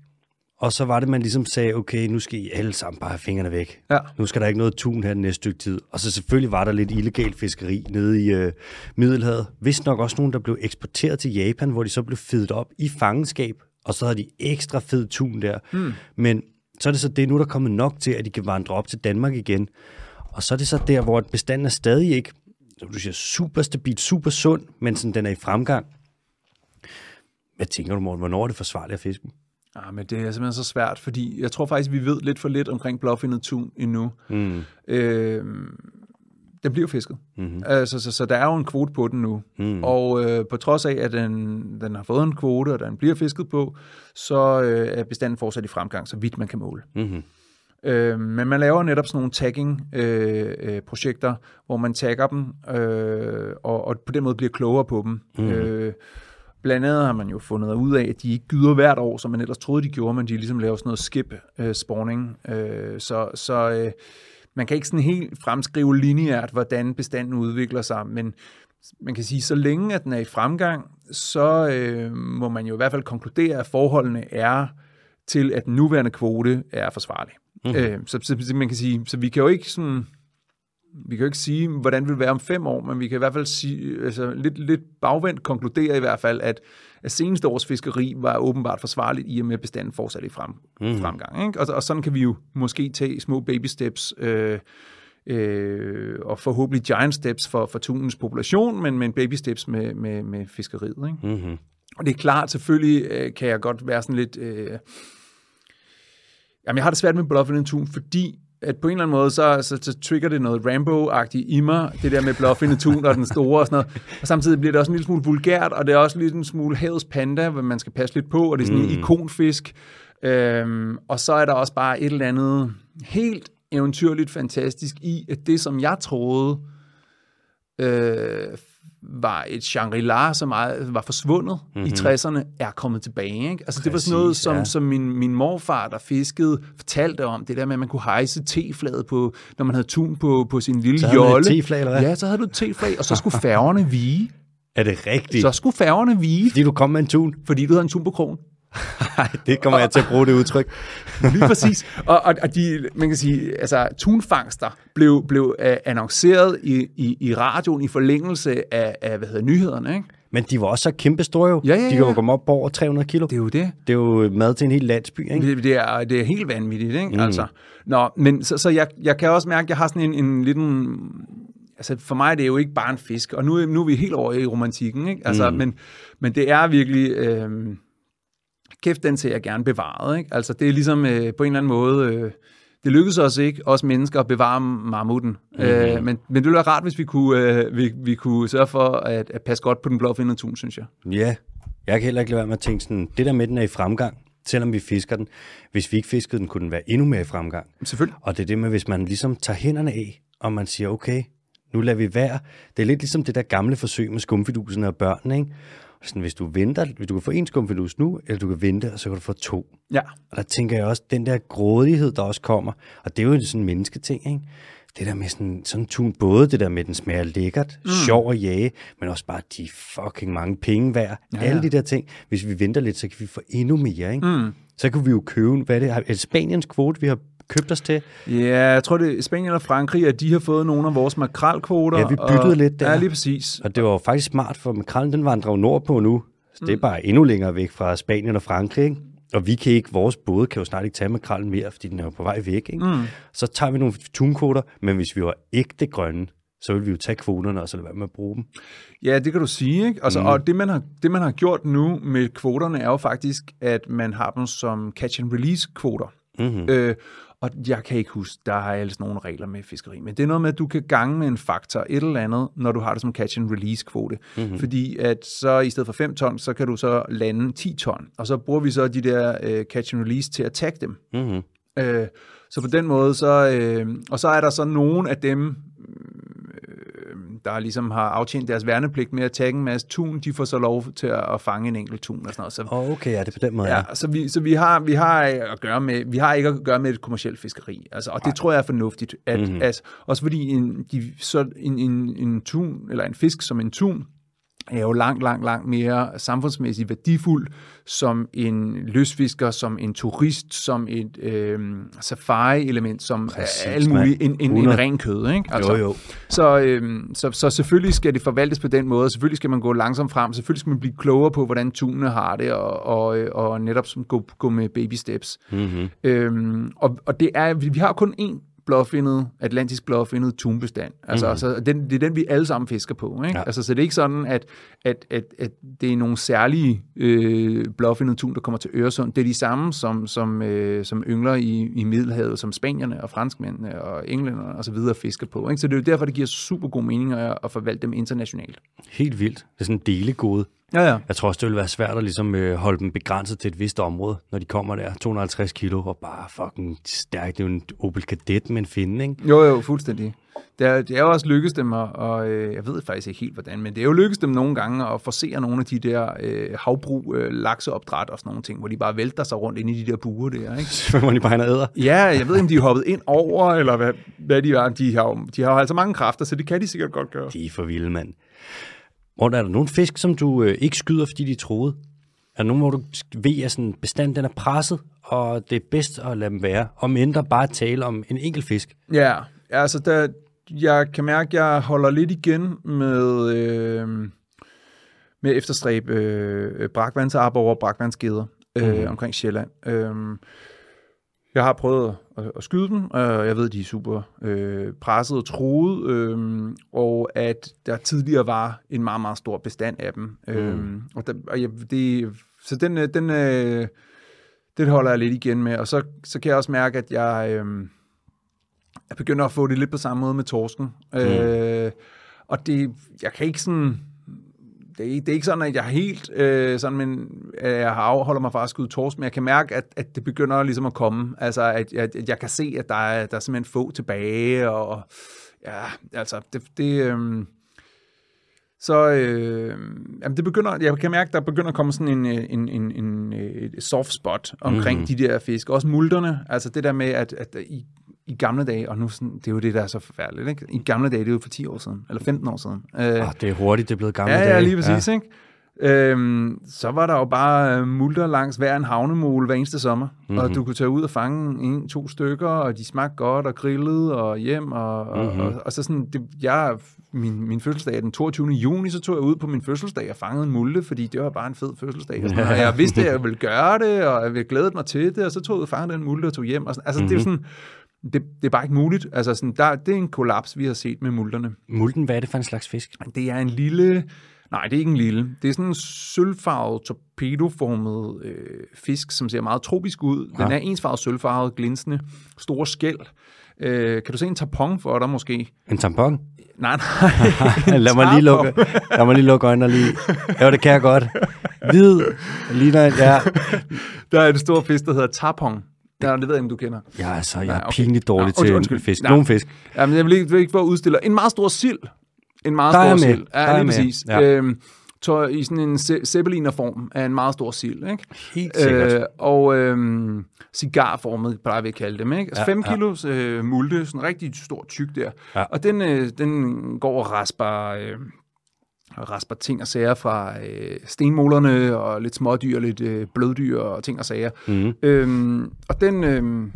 Og så var det, man ligesom sagde, okay, nu skal I alle sammen bare have fingrene væk. Ja. Nu skal der ikke noget tun her den næste stykke tid. Og så selvfølgelig var der lidt illegal fiskeri nede i øh, Middelhavet. Vist nok også nogen, der blev eksporteret til Japan, hvor de så blev fedet op i fangenskab. Og så havde de ekstra fed tun der. Mm. Men så er det så det, nu er der kommet nok til, at de kan vandre op til Danmark igen. Og så er det så der, hvor bestanden er stadig ikke, som du siger, super stabil, super sund, men sådan, den er i fremgang. Hvad tænker du, Morten? Hvornår er det forsvarligt at fiske? Ja, men det er simpelthen så svært, fordi jeg tror faktisk, vi ved lidt for lidt omkring blåfindet tun endnu. Mm. Øh, den bliver fisket. Mm-hmm. Altså, så, så der er jo en kvote på den nu. Mm. Og øh, på trods af, at den, den har fået en kvote, og den bliver fisket på, så øh, er bestanden fortsat i fremgang, så vidt man kan måle. Mm-hmm. Øh, men man laver netop sådan nogle tagging-projekter, øh, hvor man tagger dem, øh, og, og på den måde bliver klogere på dem. Mm. Øh, blandt andet har man jo fundet ud af, at de ikke gyder hvert år, som man ellers troede, de gjorde, men de ligesom laver sådan noget skip-spawning. Øh, så så øh, man kan ikke sådan helt fremskrive lineært, hvordan bestanden udvikler sig, men man kan sige, så længe at den er i fremgang, så øh, må man jo i hvert fald konkludere, at forholdene er til, at den nuværende kvote er forsvarlig. Mm-hmm. Øh, så, så man kan sige, så vi kan jo ikke sådan, vi kan jo ikke sige, hvordan det vil være om fem år, men vi kan i hvert fald sige, altså lidt, lidt bagvendt konkludere i hvert fald, at, at seneste års fiskeri var åbenbart forsvarligt i og med bestanden fortsat i frem, mm. fremgang. Ikke? Og, og sådan kan vi jo måske tage små baby steps, øh, øh, og forhåbentlig giant steps for, for tunens population, men, men baby steps med, med, med fiskeriet. Ikke? Mm-hmm. Og det er klart, selvfølgelig øh, kan jeg godt være sådan lidt... Øh, jamen, jeg har det svært med Bluffin' Tun, fordi at på en eller anden måde, så, så, så trigger det noget Rambo-agtigt i mig, det der med Bluffin' Tun og den store og sådan noget. Og samtidig bliver det også en lille smule vulgært, og det er også lidt en smule havets panda, hvor man skal passe lidt på, og det er sådan mm. en ikonfisk. Øhm, og så er der også bare et eller andet helt eventyrligt fantastisk i, at det, som jeg troede øh, var et Shangri-La, som var forsvundet mm-hmm. i 60'erne, er kommet tilbage. Ikke? Altså, Præcis, det var sådan noget, som, ja. som min, min morfar, der fiskede, fortalte om. Det der med, at man kunne hejse teflaget, på, når man havde tun på, på sin lille så jolle. Så teflag, eller hvad? Ja, så havde du et teflag, og så skulle færgerne vige. [laughs] Er det rigtigt? Så skulle færgerne vige. Fordi du kom med en tun? Fordi du havde en tun på krogen. [laughs] Nej, det kommer jeg til at bruge det udtryk. [laughs] Lige præcis. Og, og, og de, man kan sige, altså tunfangster blev, blev uh, annonceret i, i, i radioen i forlængelse af, af hvad hedder, nyhederne, ikke? Men de var også så kæmpe store jo. Ja, ja, ja. De kan jo komme op på over 300 kilo. Det er jo det. Det er jo mad til en hel landsby, ikke? Det, det, er, det er helt vanvittigt, ikke? Mm. Altså, nå, men så, så jeg, jeg kan også mærke, at jeg har sådan en, en liten altså for mig er det jo ikke bare en fisk, og nu, nu er vi helt over i romantikken, ikke? Altså, mm. men, men det er virkelig, øh, kæft, den ser jeg gerne bevaret, ikke? Altså det er ligesom øh, på en eller anden måde, øh, det lykkedes os ikke, os mennesker, at bevare mammuten. Mm. Øh, men, men det ville være rart, hvis vi kunne, øh, vi, vi kunne sørge for at, at passe godt på den blå tun, synes jeg. Ja, jeg kan heller ikke lade være med at tænke sådan, det der med, den er i fremgang, selvom vi fisker den. Hvis vi ikke fiskede den, kunne den være endnu mere i fremgang. Selvfølgelig. Og det er det med, hvis man ligesom tager hænderne af, og man siger, okay, nu lader vi være. Det er lidt ligesom det der gamle forsøg med skumfiduserne og børnene, ikke? Sådan, hvis du venter, hvis du kan få en skumfidus nu, eller du kan vente, og så kan du få to. Ja. Og der tænker jeg også, den der grådighed, der også kommer, og det er jo sådan en mennesketing, ikke? Det der med sådan, sådan tun, både det der med, den smager lækkert, mm. sjov at jage, men også bare de fucking mange penge værd. Ja, ja. Alle de der ting. Hvis vi venter lidt, så kan vi få endnu mere, ikke? Mm. Så kan vi jo købe, hvad er det? Er Spaniens kvote, vi har købt os til? Ja, jeg tror, det er Spanien og Frankrig, at de har fået nogle af vores makralkvoter. Ja, vi byttede og, lidt der. Ja, lige præcis. Og det var faktisk smart, for makrallen den vandrer jo nordpå nu. Så det er bare endnu længere væk fra Spanien og Frankrig, ikke? Og vi kan ikke, vores både kan jo snart ikke tage makrallen mere, fordi den er jo på vej væk. Ikke? Mm. Så tager vi nogle tunkvoter, men hvis vi var ægte grønne, så vil vi jo tage kvoterne og så lade være med at bruge dem. Ja, det kan du sige. Ikke? Altså, mm. Og det man, har, det, man har gjort nu med kvoterne, er jo faktisk, at man har dem som catch-and-release-kvoter. Mm-hmm. Øh, og jeg kan ikke huske, der har sådan nogle regler med fiskeri, men det er noget med, at du kan gange med en faktor et eller andet, når du har det som catch and release kvote. Mm-hmm. Fordi at så i stedet for 5 ton, så kan du så lande 10 ton, og så bruger vi så de der uh, catch and release til at tagge dem. Mm-hmm. Uh, så på den måde, så, uh, og så er der så nogle af dem, der ligesom har aftjent deres værnepligt med at tage en masse tun, de får så lov til at fange en enkelt tun og sådan noget. Så, oh, okay, ja, det er på den måde. Ja, ja. så, vi, så vi, har, vi, har at gøre med, vi har ikke at gøre med et kommersielt fiskeri. Altså, og det Ej. tror jeg er fornuftigt. At, mm-hmm. at, også fordi en, de, så en, en, en tun, eller en fisk som en tun, er jo langt, langt, langt mere samfundsmæssigt værdifuld som en løsfisker, som en turist, som et øh, safari-element, som Præcis, alt muligt, en, en, en 100. ren kød. Ikke? Jo, jo. Så, øh, så, så selvfølgelig skal det forvaltes på den måde, selvfølgelig skal man gå langsomt frem, selvfølgelig skal man blive klogere på, hvordan tunene har det, og, og, og netop som gå, gå med baby steps. Mm-hmm. Øhm, og, og det er, vi, vi har kun én blåfindet, atlantisk blåfindet tunbestand. Altså, mm. altså den, det er den, vi alle sammen fisker på. Ikke? Ja. Altså, så det er ikke sådan, at, at, at, at det er nogle særlige øh, blåfindet tun, der kommer til Øresund. Det er de samme, som, som, øh, som yngler i, i Middelhavet, som spanierne og franskmændene og englænderne og så videre fisker på. Ikke? Så det er jo derfor, det giver super god mening at, at forvalte dem internationalt. Helt vildt. Det er sådan en delegode. Ja, ja. Jeg tror også, det vil være svært at ligesom, øh, holde dem begrænset til et vist område, når de kommer der 250 kilo og bare fucking stærkt. Det er jo en Opel Kadett med en finde, ikke? Jo, jo, fuldstændig. Det er, det er jo også lykkedes dem, og, og øh, jeg ved faktisk ikke helt hvordan, men det er jo lykkedes dem nogle gange at forsere nogle af de der øh, havbrug, øh, lakseopdræt og sådan nogle ting, hvor de bare vælter sig rundt ind i de der buer der, ikke? [laughs] Må de bare ind og æder. Ja, jeg ved ikke, om de er hoppet ind over, eller hvad, hvad de er. De har, de har altså mange kræfter, så det kan de sikkert godt gøre. De er for vilde, mand. Morten, er der nogle fisk, som du øh, ikke skyder, fordi de er troede? Er der nogen, hvor du ved, at sådan bestanden den er presset, og det er bedst at lade dem være, og mindre bare tale om en enkelt fisk? Ja, altså der, jeg kan mærke, at jeg holder lidt igen med, øh, med efterstræb øh, brakvandsarbor og brakvandsgeder øh, Mhm. omkring Sjælland. Øh, jeg har prøvet at, at skyde dem, og jeg ved, de er super øh, presset og truet, øh, og at der tidligere var en meget, meget stor bestand af dem. Øh, og der, og jeg, det, så den, øh, den, øh, den holder jeg lidt igen med, og så, så kan jeg også mærke, at jeg... Øh, jeg begynder at få det lidt på samme måde med torsken. Mm. Øh, og det, jeg kan ikke sådan, det er, ikke- det er ikke sådan, at jeg helt øh, sådan, men øh, jeg har afholder mig fra at skyde torsk, men jeg kan mærke, at, at det begynder ligesom at komme. Altså, at, at, at jeg kan se, at der er, der er simpelthen få tilbage, og ja, altså, det, det øh, så øh, jamen det begynder, jeg kan mærke, der begynder at komme sådan en, øh, en, en, en øh, soft spot omkring mm. de der fisk. Også multerne, altså det der med, at, at i, i gamle dage, og nu sådan, det er jo det, der er så forfærdeligt, ikke? I gamle dage, det er jo for 10 år siden, eller 15 år siden. Øh, Ah, det er hurtigt, det er blevet gamle ja, dage. ja, lige præcis, ja. ikke? Øhm, så var der jo bare øh, multer langs hver en havnemole hver eneste sommer. Mm-hmm. Og du kunne tage ud og fange en, to stykker, og de smagte godt og grillede og hjem. Og, mm-hmm. og, og, og så sådan, det, jeg, min, min fødselsdag er den 22. juni, så tog jeg ud på min fødselsdag og fangede en multe, fordi det var bare en fed fødselsdag. Og, sådan, og jeg [laughs] vidste, at jeg ville gøre det, og jeg glædede mig til det, og så tog jeg ud og fangede den multe og tog hjem. Og sådan, altså, mm-hmm. det er jo sådan, det, det er bare ikke muligt. Altså, sådan, der, det er en kollaps, vi har set med multerne. Multen, hvad er det for en slags fisk? Det er en lille... Nej, det er ikke en lille. Det er sådan en sølvfarvet, torpedoformet øh, fisk, som ser meget tropisk ud. Den Ja. er ensfarvet sølvfarvet, glinsende, store skæld. Øh, kan du se en tampon for dig måske? En tampon? Nej, nej. [laughs] lad, mig lige lukke, lad mig lige lukke øjnene lige. Ja, det kan jeg godt. Hvid, ligner en, ja. Der er en stor fisk, der hedder tapong. Ja, det ved jeg ikke, om du kender. Ja, altså, jeg Nej, er okay. pinligt dårlig til undskyld. fisk. Nej. Nogle fisk. Jamen, jeg vil ikke, vil ikke at udstille. En meget stor sild. En meget Der er stor sild. Er Ja, lige præcis. Ja. Øhm, tør, I sådan en ze- zeppelinerform af en meget stor sild, ikke? Helt sikkert. Øh, og øhm, cigarformet, plejer vi at kalde dem. Ikke? Altså Ja, 5 ja. kilos øh, multe, sådan en rigtig stor tyk der. Ja. Og den, øh, den går og rasper, øh, rasper ting og sager fra øh, stenmålerne, og lidt smådyr, lidt øh, bløddyr og ting og sager. Mm. Øhm, og den, øhm,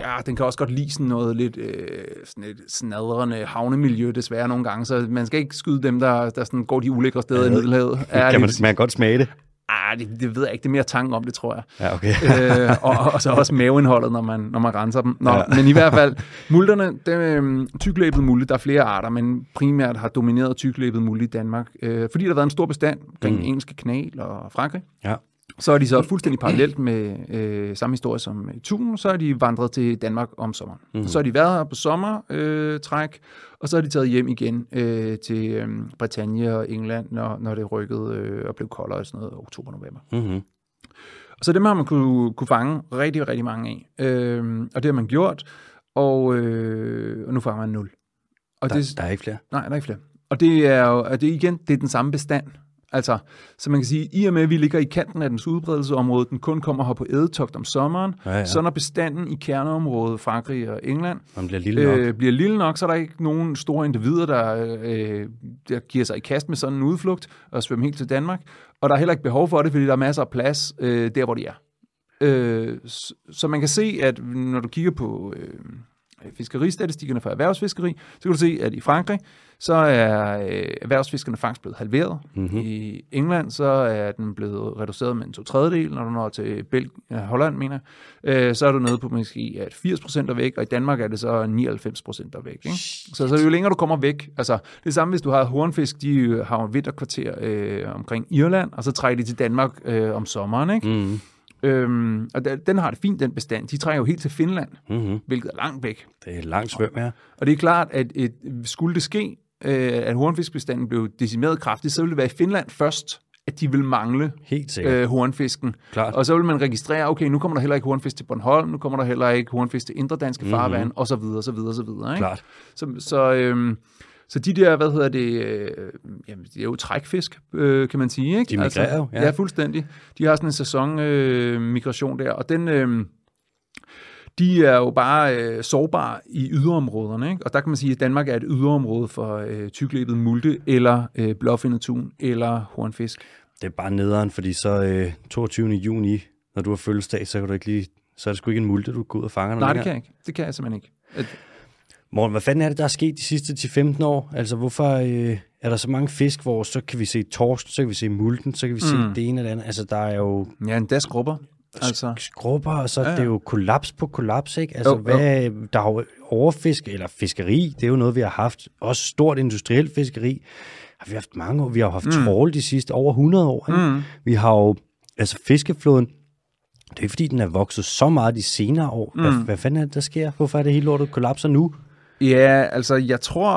ja, den kan også godt lide sådan noget lidt øh, sådan et snadrende havnemiljø, desværre nogle gange, så man skal ikke skyde dem, der, der sådan går de ulækre steder i Middelhavet. [laughs] Ja, Kan man, man kan godt smage det? Ah, det, det ved jeg ikke, det er mere tanken om det, tror jeg Ja, okay. [laughs] øh, og, og så også maveindholdet, når man, når man renser dem. Nå, Ja. Men i hvert fald, [laughs] multerne, dem, øh, tyklæbet multe, der er flere arter, men primært har domineret tyklæbet multe i Danmark, øh, fordi der har været en stor bestand omkring mm. engelske kanal og Frankrig. Ja. Så er de så fuldstændig parallelt med øh, samme historie som i Thun, så er de vandret til Danmark om sommeren. Mm. Så har de været her på sommertræk, øh, og så er de taget hjem igen øh, til øh, Bretagne og England, når, når det rykkede øh, og blev koldere i sådan noget oktober-november. Mm-hmm. Så dem har man kunne, kunne fange rigtig, rigtig mange af. Øhm, og det har man gjort, og, øh, og nu fanger man 0. Og Der, det, der er ikke flere. nej, der er ikke flere. Og det er jo, og det igen, det er den samme bestand. Altså, så man kan sige, i og med, at vi ligger i kanten af dens udbredelsesområde, den kun kommer her på ædetogt om sommeren, Ja, ja. så når bestanden i kerneområdet, Frankrig og England, Man bliver lille nok. øh, bliver lille nok, så er der ikke nogen store individer, der, øh, der giver sig i kast med sådan en udflugt og svømmer helt til Danmark. Og der er heller ikke behov for det, fordi der er masser af plads øh, der, hvor de er. Øh, så, så man kan se, at når du kigger på øh, fiskeristatistikkerne for erhvervsfiskeri, så kan du se, at i Frankrig, så er øh, erhvervsfiskerne fangst blevet halveret. Mm-hmm. I England, så er den blevet reduceret med en to tredjedel, når du når til ja, Holland, mener. Øh, så er du nede på måske, at 80% er væk, og i Danmark er det så 99% er væk. Ikke? Så, så jo længere du kommer væk, altså det samme, hvis du har hornfisk, de har jo vinterkvarter øh, omkring Irland, og så trækker de til Danmark øh, om sommeren, ikke? Mm. Øhm, og den har det fint, den bestand. De trænger jo helt til Finland, Mm-hmm. hvilket er langt væk. Det er langt svøm her. Og det er klart, at et, skulle det ske, øh, at hornfiskbestanden blev decimeret kraftigt, så ville det være i Finland først, at de vil mangle Helt sikkert. øh, hornfisken. Klart. Og så vil man registrere, okay, nu kommer der heller ikke hornfisk til Bornholm, nu kommer der heller ikke hornfisk til Indre Danske Mhm. mm-hmm. Farvand, og så videre, så videre, så videre. Ikke? Klart. Så, så, øhm, så de der, hvad hedder det, øh, jamen, det er jo trækfisk, øh, kan man sige. Ikke? De migrerer jo, ja. ja. fuldstændig. De har sådan en sæsonmigration øh, der, og den... Øh, de er jo bare øh, sårbare i yderområderne, ikke? og der kan man sige, at Danmark er et yderområde for øh, tyklæbet multe, eller øh, blåfindet tun, eller hornfisk. Det er bare nederen, fordi så øh, 22. juni, når du har fødselsdag, så kan du ikke lige... Så er det sgu ikke en multe, du går ud og fanger Nej, det kan jeg ikke. Det kan jeg simpelthen ikke. At, Morten, hvad fanden er det, der er sket de sidste 10-15 år? Altså, hvorfor øh, er der så mange fisk, hvor så kan vi se torsk, så kan vi se multen, så kan vi se Mm. det ene eller andet. Altså, der er jo ja, en das grupper. Altså, skrubber, og så ja, Ja, det er jo kollaps på kollaps, ikke? Altså, Jo, jo, hvad, der er jo overfisk, eller fiskeri, det er jo noget, vi har haft. Også stort industrielt fiskeri har vi haft mange år. Vi har jo haft mm. trål de sidste over 100 år, ikke? Mm. Vi har jo, altså fiskeflåden, det er ikke fordi, den er vokset så meget de senere år. Hvad, Mm. hvad fanden er det, der sker? Hvorfor er det hele lortet kollapser nu? Ja, altså jeg tror,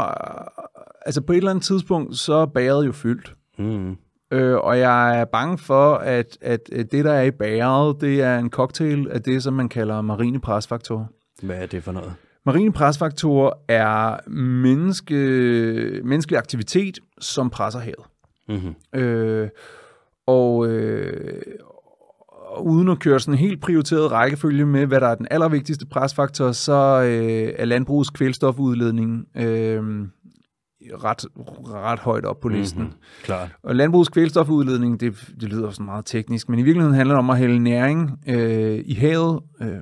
altså på et eller andet tidspunkt, så er bæret jo fyldt. Mm. Øh, og jeg er bange for, at, at det, der er i bæret, det er en cocktail af det, som man kalder marine presfaktorer. Hvad er det for noget? Marine presfaktorer er menneske, menneskelig aktivitet, som presser havet. Mm-hmm. Øh, og, øh, og uden at køre sådan en helt prioriteret rækkefølge med, hvad der er den allervigtigste presfaktor, så øh, er landbrugets kvælstofudledning øh, ret, ret højt op på listen. Mhm. Klart. Og landbrugets kvælstofudledning, det, det lyder sådan meget teknisk, men i virkeligheden handler det om at hælde næring øh, i havet. Øh,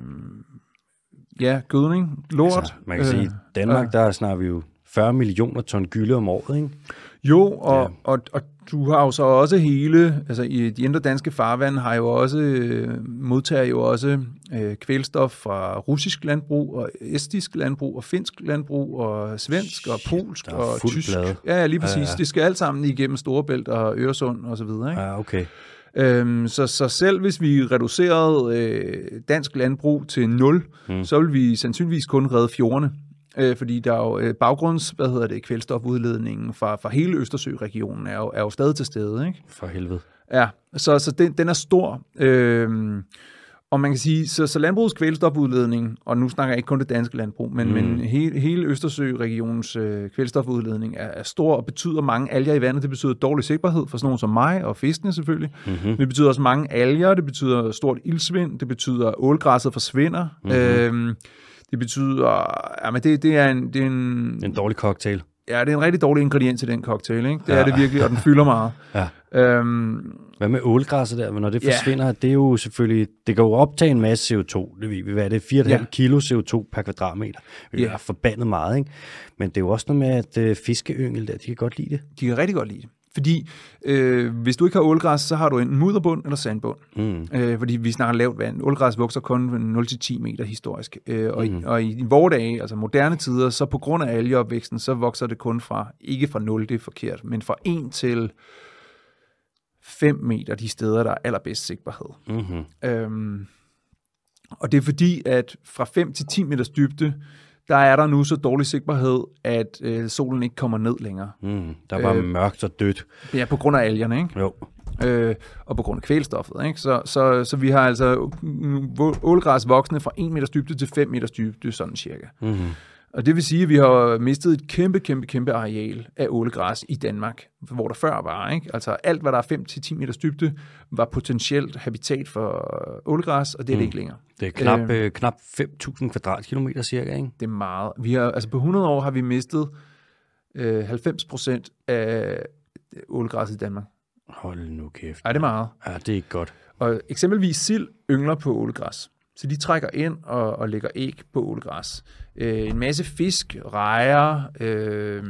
ja, gødning, lort. Altså, man kan øh, sige, i Danmark, der snakker vi jo 40 millioner ton gylde om året, ikke? Jo, og, Ja. og, og du har jo så også hele, altså i de indre danske farvand har jo også, øh, modtager jo også øh, kvælstof fra russisk landbrug, og estisk landbrug, og finsk landbrug, og svensk, og polsk, er og tysk. plade. Ja, ja, lige præcis. Ja, Ja. Det skal alt sammen igennem Storebælt og Øresund og så videre. Ikke? Ja, okay. Øhm, så, så selv hvis vi reducerede øh, dansk landbrug til 0, Mm. mm. så vil vi sandsynligvis kun redde fjordene. Øh, fordi der er jo øh, baggrunds, hvad hedder det, kvælstofudledningen fra, fra hele Østersø-regionen er jo, er jo stadig til stede. Ikke? For helvede. Ja, så, så den, den er stor. Øhm, og man kan sige, så, så landbrugets kvælstofudledning, og nu snakker jeg ikke kun det danske landbrug, men, Mm. men hele, hele Østersø-regionens øh, kvælstofudledning er, er stor og betyder mange alger i vandet. Det betyder dårlig sigtbarhed for sådan nogen som mig og fiskene selvfølgelig. Mm-hmm. Det betyder også mange alger, det betyder stort ildsvind, det betyder, ålgræsset forsvinder. Mhm. Mm-hmm. Øhm, det betyder, ja, men det, det, er en, det, er en, En dårlig cocktail. ja, det er en rigtig dårlig ingrediens i den cocktail. Ikke? Det Ja. er det virkelig, og den fylder meget. [laughs] Ja. Øhm, Hvad med ålgræsset der? Når det Ja. forsvinder, det er jo selvfølgelig... Det kan jo optage en masse CO2. Det ved vi, hvad er det? 4,5 Ja. kilo CO2 per kvadratmeter. Det Ja. er forbandet meget, ikke? Men det er jo også noget med, at øh, fiskeyngel der, de kan godt lide det. De kan rigtig godt lide det. Fordi øh, hvis du ikke har ålgræs, så har du enten mudderbund eller sandbund. Mm. Øh, fordi vi snakker lavt vand. Ålgræs vokser kun 0-10 meter historisk. Øh, og, mm. og i, i vore dage, altså moderne tider, så på grund af algeopvæksten, så vokser det kun fra, ikke fra 0, det er forkert, men fra 1 til 5 meter de steder, der er allerbedst sigtbarhed. Mm-hmm. Øhm, og det er fordi, at fra 5 til 10 meters dybde, der er der nu så dårlig sigtbarhed, at øh, solen ikke kommer ned længere. Mm. Der er bare Øh. mørkt og dødt. Ja, på grund af algerne, ikke? Jo. øh, og på grund af kvælstoffet. Ikke? Så, så, så vi har altså mm, ålgræs voksne fra 1 meters dybde til 5 meters dybde, sådan cirka. Mm-hmm. Og det vil sige, at vi har mistet et kæmpe, kæmpe, kæmpe areal af ålegræs i Danmark, hvor der før var. Ikke? Altså alt, hvad der er 5-10 meters dybde, var potentielt habitat for ålegræs, og det er det ikke længere. Det er knap, øh, knap 5.000 kvadratkilometer cirka, ikke? Det er meget. Vi har, altså på 100 år har vi mistet øh, 90 procent af ålegræsset i Danmark. Hold nu kæft. Ej, det er meget. Ja, det er ikke godt. Og eksempelvis sild yngler på ålegræs. Så de trækker ind og, og lægger æg på ålegræs. Øh, en masse fisk, rejer, øh,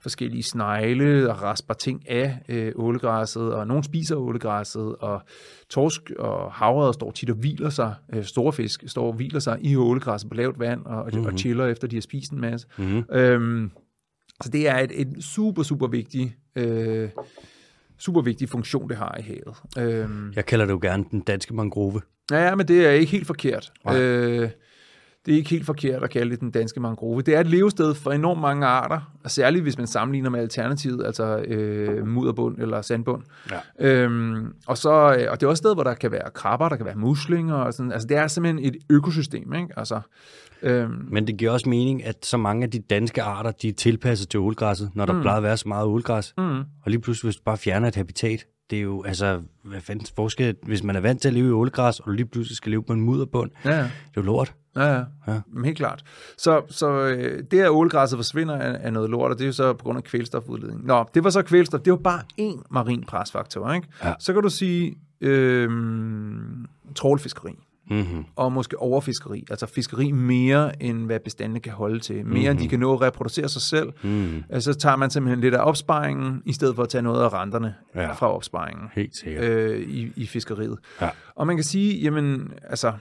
forskellige snegle og rasper ting af øh, ålegræsset, og nogen spiser ålegræsset, og torsk og havre står tit og hviler sig, øh, store fisk står og hviler sig i ålegræsset på lavt vand, og, mm-hmm. og chiller efter, de har spist en masse. Mm-hmm. Øhm, så det er et, et super, super vigtigt øh, super vigtig funktion, det har i havet. Øhm, Jeg kalder det jo gerne den danske mangrove. Ja, ja, men det er ikke helt forkert. Øh, det er ikke helt forkert at kalde det den danske mangrove. Det er et levested for enormt mange arter, og særligt hvis man sammenligner med alternativet, altså øh, mudderbund eller sandbund. Ja. Øhm, og, så, og det er også et sted, hvor der kan være krabber, der kan være muslinger, og sådan. altså det er simpelthen et økosystem, ikke? Altså, øhm, Men det giver også mening, at så mange af de danske arter, de er tilpasset til ålgræsset, når der mm. plejer at være så meget ålgræs. Mm. Og lige pludselig, hvis du bare fjerner et habitat, det er jo, altså, hvad fanden forskel, hvis man er vant til at leve i ålegræs, og du lige pludselig skal leve på en mudderbund, ja, ja. det er jo lort. Ja, ja. ja. Helt klart. Så, så øh, det, at ålegræsset forsvinder, er, er noget lort, og det er jo så på grund af kvælstofudledning. Nå, det var så kvælstof. Det var bare én marin presfaktor, ikke? Ja. Så kan du sige øh, trålfiskeri. Mm-hmm. Og måske overfiskeri, altså fiskeri mere, end hvad bestandene kan holde til. Mere, mm-hmm. end de kan nå at reproducere sig selv. Mm. Så tager man simpelthen lidt af opsparingen, i stedet for at tage noget af renterne Ja. fra opsparingen Helt sikkert. øh, i, i fiskeriet. Ja. Og man kan sige, jamen, altså,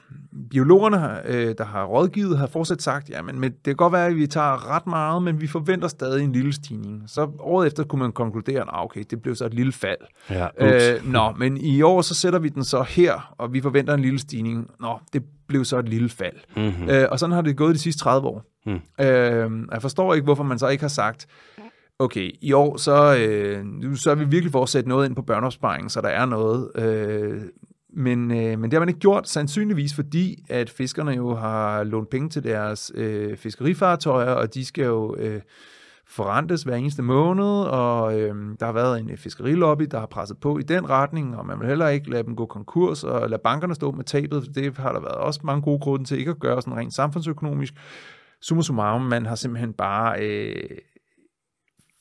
biologerne, øh, der har rådgivet, har fortsat sagt, jamen, men det kan godt være, at vi tager ret meget, men vi forventer stadig en lille stigning. Så året efter kunne man konkludere, at okay, det blev så et lille fald. Ja, ups. øh, nå, men i år, så sætter vi den så her, og vi forventer en lille stigning. Nå, det blev så et lille fald. Mm-hmm. Øh, og sådan har det gået de sidste 30 år. Mm. Øh, jeg forstår ikke, hvorfor man så ikke har sagt, okay, i år, så, øh, nu så er vi virkelig for at sætte noget ind på børneopsparingen, så der er noget. Øh, men, øh, men det har man ikke gjort, sandsynligvis fordi, at fiskerne jo har lånt penge til deres øh, fiskerifartøjer, og de skal jo øh, forrentes hver eneste måned, og øh, der har været en øh, fiskerilobby, der har presset på i den retning, og man vil heller ikke lade dem gå konkurs, og lade bankerne stå med tabet, for det har der været også mange gode grunde til ikke at gøre sådan rent samfundsøkonomisk. Summa summarum, man har simpelthen bare øh,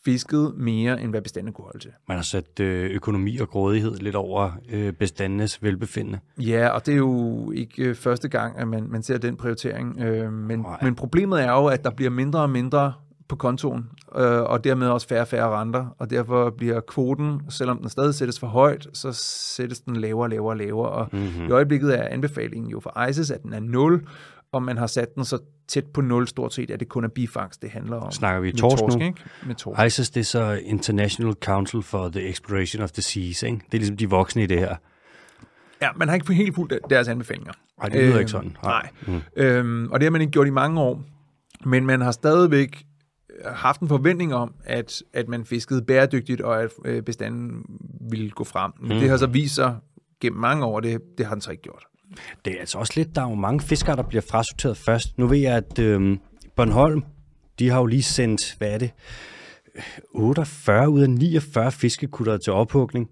fisket mere, end hvad bestanden kunne holde til. Man har sat øh, økonomi og grådighed lidt over øh, bestandenes velbefindende. Ja, og det er jo ikke øh, første gang, at man, man ser den prioritering. Øh, men, Nej. men problemet er jo, at der bliver mindre og mindre på kontoen, øh, og dermed også færre og færre renter, og derfor bliver kvoten, selvom den stadig sættes for højt, så sættes den lavere og lavere og lavere, og mm-hmm. i øjeblikket er anbefalingen jo for ICES, at den er 0, og man har sat den så tæt på 0 stort set, at det kun er bifangst, det handler om. Snakker vi Med torsk nu? ikke? Med torsk. ICES, det er så International Council for the Exploration of the Seas, ikke? Det er ligesom de voksne i det her. Ja, man har ikke helt fulgt deres anbefalinger. Nej, det lyder Øhm, ikke sådan. Nej. Mm. Øhm, og det har man ikke gjort i mange år. Men man har stadigvæk haft en forventning om, at, at man fiskede bæredygtigt, og at øh, bestanden ville gå frem. Men mm. det har så vist sig gennem mange år, det, det har den så ikke gjort. Det er altså også lidt, der er jo mange fiskere, der bliver frasorteret først. Nu ved jeg, at øh, Bornholm, de har jo lige sendt, hvad er det, 48 ud af 49 fiskekutter til ophugning.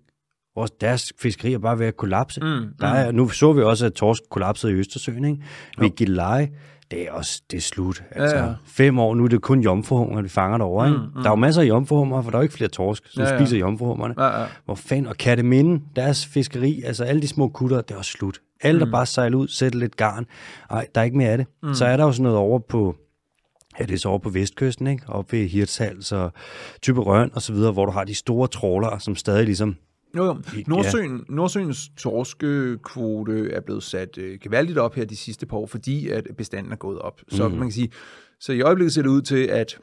Hvor deres fiskeri er bare ved at kollapse. Mm, Der er, nu så vi også, at torsk kollapsede i Østersøen. Ikke? Ved Gilleleje, det er også det er slut. Altså, Ja, ja. Fem år, nu er det kun jomfruhummer, vi fanger derovre. Ikke? Mm, mm. Der er jo masser af jomfruhummer, for der er jo ikke flere torsk, så Ja, ja, ja. spiser jomfruhummerne. Ja, ja. Hvor fanden, og Katteminde, deres fiskeri, altså alle de små kutter, det er også slut. Alle, der Mm. bare sejler ud, sætter lidt garn, ej, der er ikke mere af det. Mm. Så er der jo sådan noget over på, ja, det er så over på vestkysten, ikke? Oppe ved Hirtshals og Typerøn og så videre, hvor du har de store trålere, som stadig ligesom, Jo, jo. Nordsøen, Nordsøens torskekvote er blevet sat øh, gevaldigt op her de sidste par år, fordi at bestanden er gået op. Så Mm. man kan sige, så i øjeblikket ser det ud til, at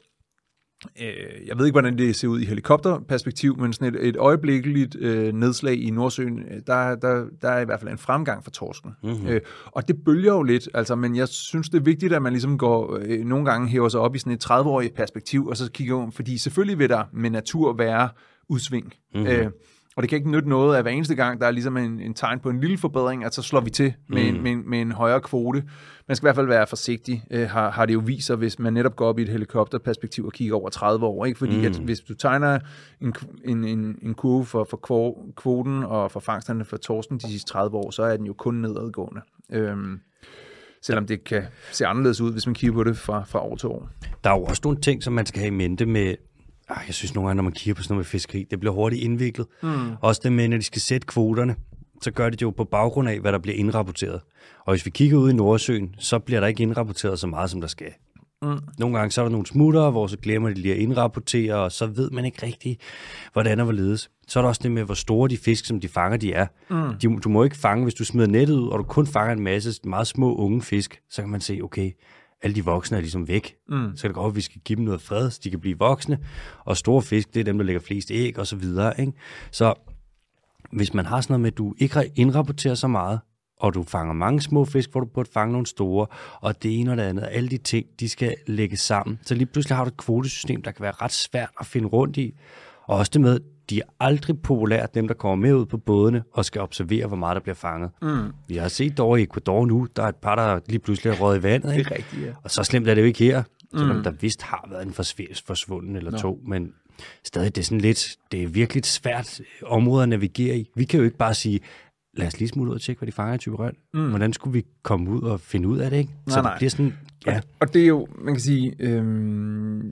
øh, jeg ved ikke, hvordan det ser ud i helikopterperspektiv, men sådan et, et øjeblikkeligt øh, nedslag i Nordsøen, øh, der, der, der er i hvert fald en fremgang for torsken. Mm-hmm. Øh, og det bølger jo lidt, altså, men jeg synes, det er vigtigt, at man ligesom går, øh, nogle gange hæver sig op i sådan et 30-årigt perspektiv, og så kigger om, fordi selvfølgelig vil der med natur være udsving. Mm-hmm. Øh, Og det kan ikke nytte noget, at hver eneste gang, der er ligesom en, en tegn på en lille forbedring, at så slår vi til med, mm. en, med, med en højere kvote. Man skal i hvert fald være forsigtig, øh, har, har det jo vist sig, hvis man netop går op i et helikopterperspektiv og kigger over 30 år. Ikke? Fordi mm. at hvis du tegner en, en, en, en kurve for, for kvoten og for fangsterne for torsken de sidste 30 år, så er den jo kun nedadgående. Øhm, selvom det kan se anderledes ud, hvis man kigger på det fra, fra år til år. Der er jo også nogle ting, som man skal have i mente med, jeg synes nogle gange, når man kigger på sådan noget med fiskeri, det bliver hurtigt indviklet. Mm. Også det med, når de skal sætte kvoterne, så gør de det jo på baggrund af, hvad der bliver indrapporteret. Og hvis vi kigger ud i Nordsøen, så bliver der ikke indrapporteret så meget, som der skal. Mm. Nogle gange så er der nogle smutter, hvor så glemmer de lige at indrapportere, og så ved man ikke rigtigt, hvordan og hvorledes. Så er der også det med, hvor store de fisk, som de fanger, de er. Mm. De, du må ikke fange, hvis du smider nettet ud, og du kun fanger en masse meget små unge fisk, så kan man se, okay, alle de voksne er ligesom væk. Mm. Så kan det godt at vi skal give dem noget fred, så de kan blive voksne. Og store fisk, det er dem, der lægger flest æg og så videre. Ikke? Så hvis man har sådan noget med, at du ikke indrapporterer så meget, og du fanger mange små fisk, hvor du burde fange nogle store, og det ene og det andet, alle de ting, de skal lægges sammen. Så lige pludselig har du et kvotesystem, der kan være ret svært at finde rundt i. Og også det med, de er aldrig populære, dem der kommer med ud på bådene og skal observere, hvor meget der bliver fanget. Mm. Vi har set dog i Ecuador nu, der er et par, der lige pludselig er røget i vandet. Ikke? Det er rigtigt, ja. Og så slemt er det jo ikke her, selvom mm. der vist har været en forsvunden eller Nå. to, men stadig det er sådan lidt, det er virkelig svært område at navigere i. Vi kan jo ikke bare sige, lad os lige smutte ud og tjekke, hvad de fanger i Typerøn. Mm. Hvordan skulle vi komme ud og finde ud af det, ikke? Nej, så det nej. bliver sådan, ja. Og, og det er jo, man kan sige, øhm,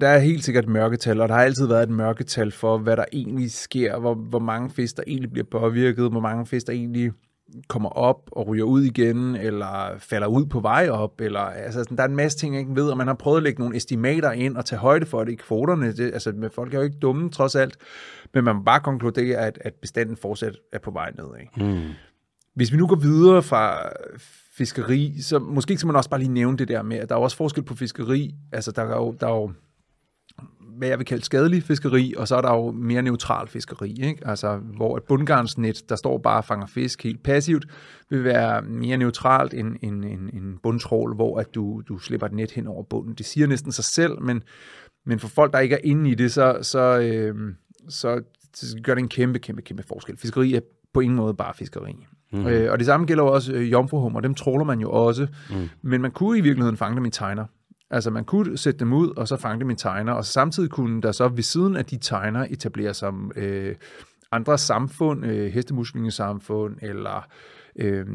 der er helt sikkert et mørketal, og der har altid været et mørketal for, hvad der egentlig sker, hvor, hvor mange fisk, der egentlig bliver påvirket, hvor mange fisk, der egentlig kommer op og ryger ud igen, eller falder ud på vej op, eller altså, der er en masse ting, jeg ikke ved, og man har prøvet at lægge nogle estimater ind og tage højde for det i kvoterne. Det, altså, folk er jo ikke dumme, trods alt, men man må bare konkludere, at, at bestanden fortsat er på vej ned. Ikke? Mm. Hvis vi nu går videre fra fiskeri, så måske skal man også bare lige nævne det der med, at der er også forskel på fiskeri. Altså, der er jo, der er jo hvad jeg vil kalde skadelig fiskeri, og så er der jo mere neutral fiskeri, ikke? Altså, hvor et bundgarnsnet, der står bare og fanger fisk helt passivt, vil være mere neutralt end en, en, en bundtrål, hvor at du, du slipper et net hen over bunden. Det siger næsten sig selv, men, men for folk, der ikke er inde i det, så, så, øh, så, så gør det en kæmpe, kæmpe, kæmpe forskel. Fiskeri er på ingen måde bare fiskeri. Mm. Øh, og det samme gælder også øh, jomfruhummer, dem tråler man jo også, mm. men man kunne i virkeligheden fange dem i tegner. Altså man kunne sætte dem ud, og så fange dem i tegner, og samtidig kunne der så ved siden af de tegner etablere sig øh, andre samfund, øh, hestemuslingesamfund, eller øh,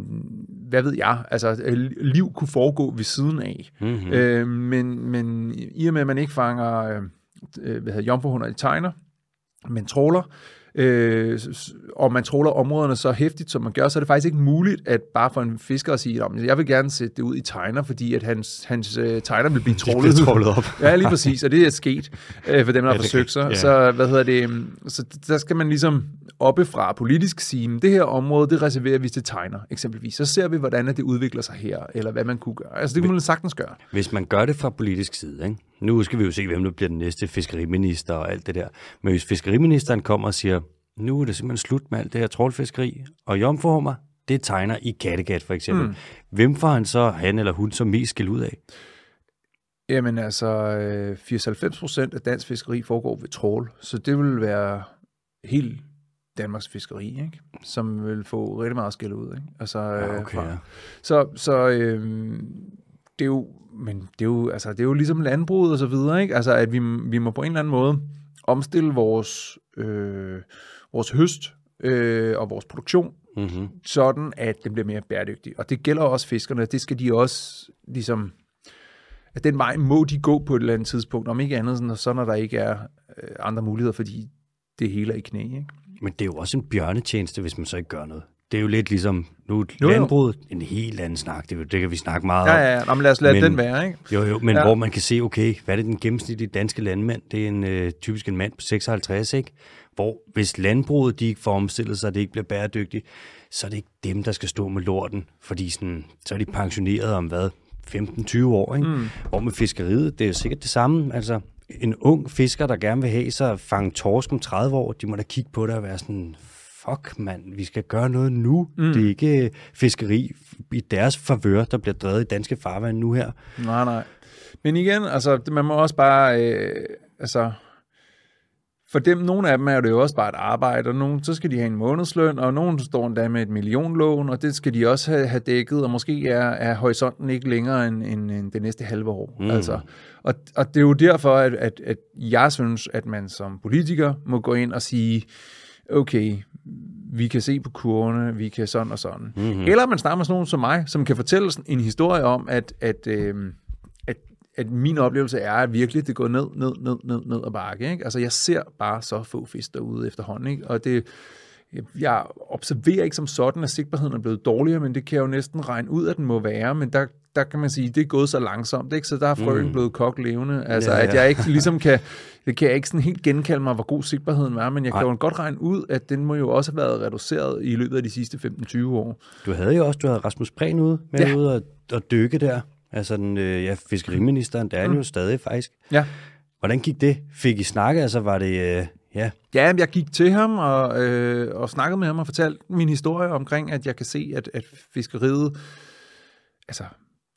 hvad ved jeg, altså øh, liv kunne foregå ved siden af. Mm-hmm. Øh, men, men i og med, at man ikke fanger øh, øh hvad hedder, jomfruhunder i tegner, men tråler, øh, og man tråler områderne så hæftigt, som man gør, så er det faktisk ikke muligt at bare for en fisker at sige, at jeg vil gerne sætte det ud i tegner, fordi at hans, hans øh, tegner vil blive trålet, de trålet op. [laughs] ja, lige præcis, og det er sket øh, for dem, der ja, har forsøgt sig. Ja. Så, hvad hedder det, så der skal man ligesom oppefra politisk sige, det her område, det reserverer vi til tegner, eksempelvis. Så ser vi, hvordan det udvikler sig her, eller hvad man kunne gøre. Altså det kunne man sagtens gøre. Hvis man gør det fra politisk side, ikke? Nu skal vi jo se, hvem der bliver den næste fiskeriminister og alt det der. Men hvis fiskeriministeren kommer og siger, nu er det simpelthen slut med alt det her trålfiskeri, og jomforhummer, det tegner i Kattegat for eksempel. Mm. Hvem får han så, han eller hun, så mest skæld ud af? Jamen altså, 80-90 øh, procent af dansk fiskeri foregår ved trål, så det vil være helt Danmarks fiskeri, ikke? som vil få rigtig meget skæld ud. Ikke? Altså, ja, øh, okay, fra. Ja. Så, så øh, det er jo men det er jo, altså, det er jo ligesom landbruget og så videre, ikke? Altså, at vi, vi må på en eller anden måde omstille vores, øh, vores høst øh, og vores produktion, mm-hmm. sådan at den bliver mere bæredygtig. Og det gælder også fiskerne. Det skal de også ligesom... At den vej må de gå på et eller andet tidspunkt, om ikke andet, så når der ikke er øh, andre muligheder, fordi det hele er i knæ. Ikke? Men det er jo også en bjørnetjeneste, hvis man så ikke gør noget det er jo lidt ligesom, nu jo, landbruget, jo. en helt anden snak, det, det kan vi snakke meget om. Ja, ja, ja. men lad os lade men, den være, ikke? Jo, jo, men ja. hvor man kan se, okay, hvad er det den gennemsnitlige danske landmand? Det er en øh, typisk en mand på 56, ikke? Hvor hvis landbruget, de ikke får omstillet sig, det ikke bliver bæredygtigt, så er det ikke dem, der skal stå med lorten, fordi sådan, så er de pensioneret om hvad, 15-20 år, ikke? Mm. Hvor med fiskeriet, det er jo sikkert det samme, altså en ung fisker, der gerne vil have sig at fange torsk om 30 år, de må da kigge på det og være sådan, fuck mand, vi skal gøre noget nu. Mm. Det er ikke øh, fiskeri i deres favør, der bliver drevet i danske farvand nu her. Nej, nej. Men igen, altså, man må også bare, øh, altså, for dem, nogle af dem er det jo også bare et arbejde, og nogle, så skal de have en månedsløn, og nogle står endda med et millionlån, og det skal de også have, have dækket, og måske er, er horisonten ikke længere end, end, end det næste halve år. Mm. Altså, og, og det er jo derfor, at, at, at jeg synes, at man som politiker må gå ind og sige, okay, vi kan se på kurvene, vi kan sådan og sådan. Mm-hmm. Eller man snakker med sådan nogen som mig, som kan fortælle en historie om, at, at, øh, at, at min oplevelse er, at virkelig det går ned, ned, ned, ned, ned og bakke. Ikke? Altså jeg ser bare så få fisk derude efterhånden, ikke? og det, jeg observerer ikke som sådan, at sigtbarheden er blevet dårligere, men det kan jeg jo næsten regne ud, at den må være, men der, der kan man sige, at det er gået så langsomt, ikke? så der er frøen mm. blevet kogt levende. Altså, ja, ja. at jeg ikke ligesom kan, det kan jeg ikke sådan helt genkalde mig, hvor god sigtbarheden var, men jeg kan Ej. jo godt regne ud, at den må jo også have været reduceret i løbet af de sidste 15-20 år. Du havde jo også, du havde Rasmus Prehn ude med ja. ude og, og dykke der. Altså den, øh, ja, fiskeriministeren, der er mm. jo stadig faktisk. Ja. Hvordan gik det? Fik I snakket? Altså var det, øh, Ja. Ja, jeg gik til ham og, øh, og snakkede med ham og fortalte min historie omkring, at jeg kan se, at, at fiskeriet, altså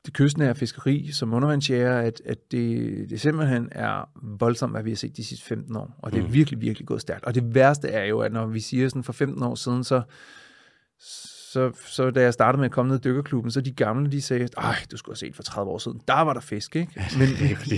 det kystnære fiskeri som undervandsjæger, at, at det, det simpelthen er voldsomt, hvad vi har set de sidste 15 år. Og det er mm. virkelig, virkelig gået stærkt. Og det værste er jo, at når vi siger sådan for 15 år siden, så, så, så da jeg startede med at komme ned i dykkerklubben, så de gamle, de sagde, ej, du skulle have set for 30 år siden, der var der fisk, ikke? Men,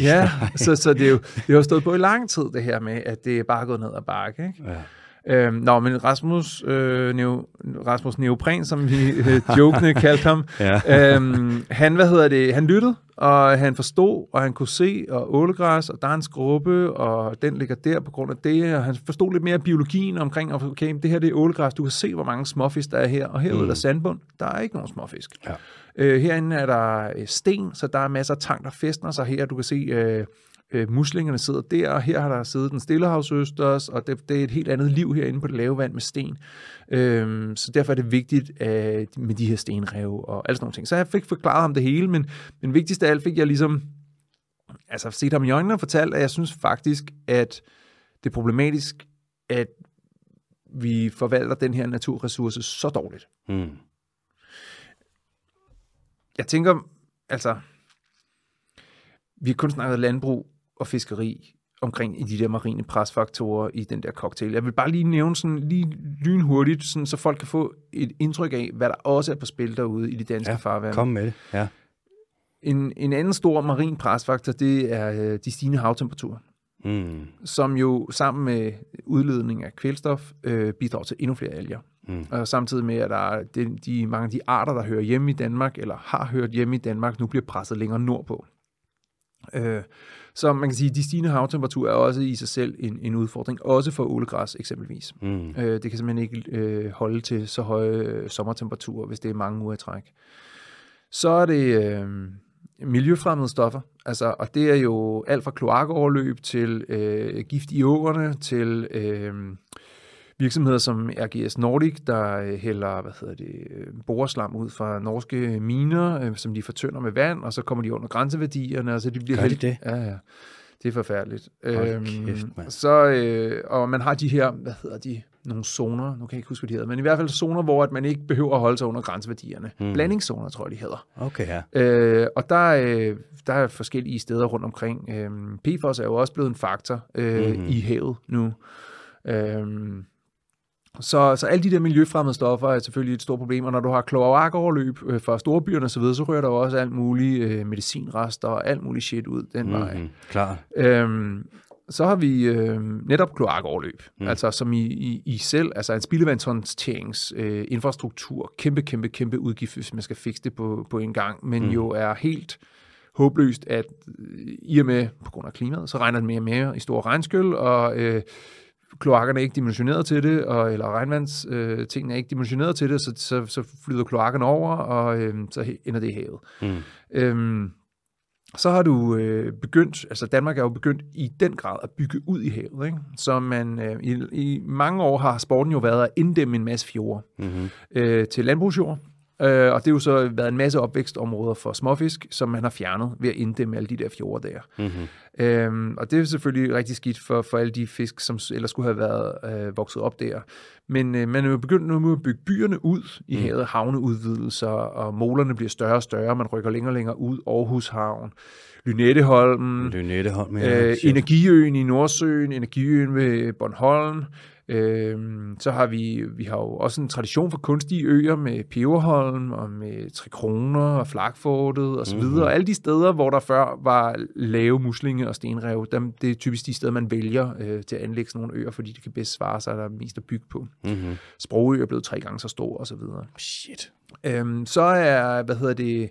ja, [laughs] så, så det, er jo, det har stået på i lang tid, det her med, at det er bare gået ned ad bakke, ikke? Ja. Øhm, nå, men Rasmus, øh, Neo, Rasmus Neopren, som vi øh, jokende kaldte ham, [laughs] ja. øhm, han, hvad hedder det, han lyttede, og han forstod, og han kunne se, og ålegræs, og der er en skrubbe, og den ligger der på grund af det, og han forstod lidt mere biologien omkring, okay, det her det er ålegræs, du kan se, hvor mange småfisk der er her, og herude mm. er der sandbund, der er ikke nogen småfisk. Ja. Øh, herinde er der øh, sten, så der er masser af tang, der festner sig her, du kan se... Øh, øh, muslingerne sidder der, og her har der siddet den stillehavsøsters, og det, det er et helt andet liv herinde på det lave vand med sten. Øh, så derfor er det vigtigt øh, med de her stenrev og alle sådan nogle ting. Så jeg fik forklaret ham det hele, men, men vigtigst af alt fik jeg ligesom altså set ham i øjnene og fortalt, at jeg synes faktisk, at det er problematisk, at vi forvalter den her naturressource så dårligt. Mm. Jeg tænker, altså, vi har kun snakket landbrug og fiskeri omkring i de der marine presfaktorer i den der cocktail. Jeg vil bare lige nævne sådan lige lynhurtigt, sådan, så folk kan få et indtryk af, hvad der også er på spil derude i de danske ja, farvande. kom med det. Ja. En, en anden stor marin presfaktor, det er øh, de stigende havtemperaturer, mm. som jo sammen med udledning af kvælstof øh, bidrager til endnu flere alger. Mm. Og samtidig med, at der er de, de, mange af de arter, der hører hjemme i Danmark, eller har hørt hjemme i Danmark, nu bliver presset længere nordpå. Øh, så man kan sige, at de stigende havtemperaturer er også i sig selv en, en udfordring, også for ålegræs eksempelvis. Mm. Øh, det kan simpelthen ikke øh, holde til så høje øh, sommertemperaturer, hvis det er mange uger i træk. Så er det øh, miljøfremmede stoffer, altså, og det er jo alt fra kloakoverløb til øh, gift i åerne, til øh, virksomheder som RGS Nordic, der øh, hælder hvad hedder det, øh, boreslam ud fra norske miner, øh, som de fortønder med vand, og så kommer de under grænseværdierne, og så de bliver Gør de det? Ja, ja. Det er forfærdeligt. Øhm, kæft, så, øh, og man har de her, hvad hedder de, nogle zoner, nu kan jeg ikke huske, hvad de hedder, men i hvert fald zoner, hvor at man ikke behøver at holde sig under grænseværdierne. Hmm. Blandingszoner, tror jeg, de hedder. Okay, ja. Øh, og der, øh, der er forskellige steder rundt omkring. Øh, PFOS er jo også blevet en faktor øh, hmm. i havet nu. Øh, så, så alle de der miljøfremmede stoffer er selvfølgelig et stort problem, og når du har kloakoverløb øh, fra storbyerne osv., så rører der også alt muligt øh, medicinrester og alt muligt shit ud den mm-hmm. vej. Klar. Øhm, så har vi øh, netop kloakoverløb, mm. altså som i, i, i selv, altså en spildevandshåndterings øh, infrastruktur, kæmpe, kæmpe, kæmpe udgift, hvis man skal fikse det på, på en gang, men mm. jo er helt håbløst, at øh, i og med, på grund af klimaet, så regner det mere og mere i store regnskyld, og øh, kloakkerne er ikke dimensioneret til det, og, eller regnvandstingene øh, er ikke dimensioneret til det, så, så, så flyder kloakkerne over, og øh, så ender det i havet. Mm. Øhm, så har du øh, begyndt, altså Danmark er jo begyndt i den grad at bygge ud i havet, ikke? så man øh, i, i mange år har sporten jo været at inddæmme en masse fjorde mm-hmm. øh, til landbrugsjord, Øh, og det har jo så været en masse opvækstområder for småfisk, som man har fjernet ved at inddæmme alle de der fjorde der. Mm-hmm. Øhm, og det er selvfølgelig rigtig skidt for, for alle de fisk, som ellers skulle have været øh, vokset op der. Men øh, man er jo begyndt nu at bygge byerne ud i mm. havet, havneudvidelser, og målerne bliver større og større, man rykker længere og længere ud, Aarhus Havn, Lynetteholmen, Lynetteholm, ja, øh, Energiøen i Nordsøen, Energiøen ved Bornholm, Øhm, så har vi, vi har jo også en tradition for kunstige øer med Peberholm og med Trikroner og Flakfortet og så videre. Mm-hmm. Alle de steder, hvor der før var lave muslinge og stenrev, dem, det er typisk de steder, man vælger øh, til at anlægge sådan nogle øer, fordi det kan bedst svare sig, der er mest at bygge på. Mm-hmm. Sprogø er blevet tre gange så stor og så videre. Shit. Øhm, så er, hvad hedder det,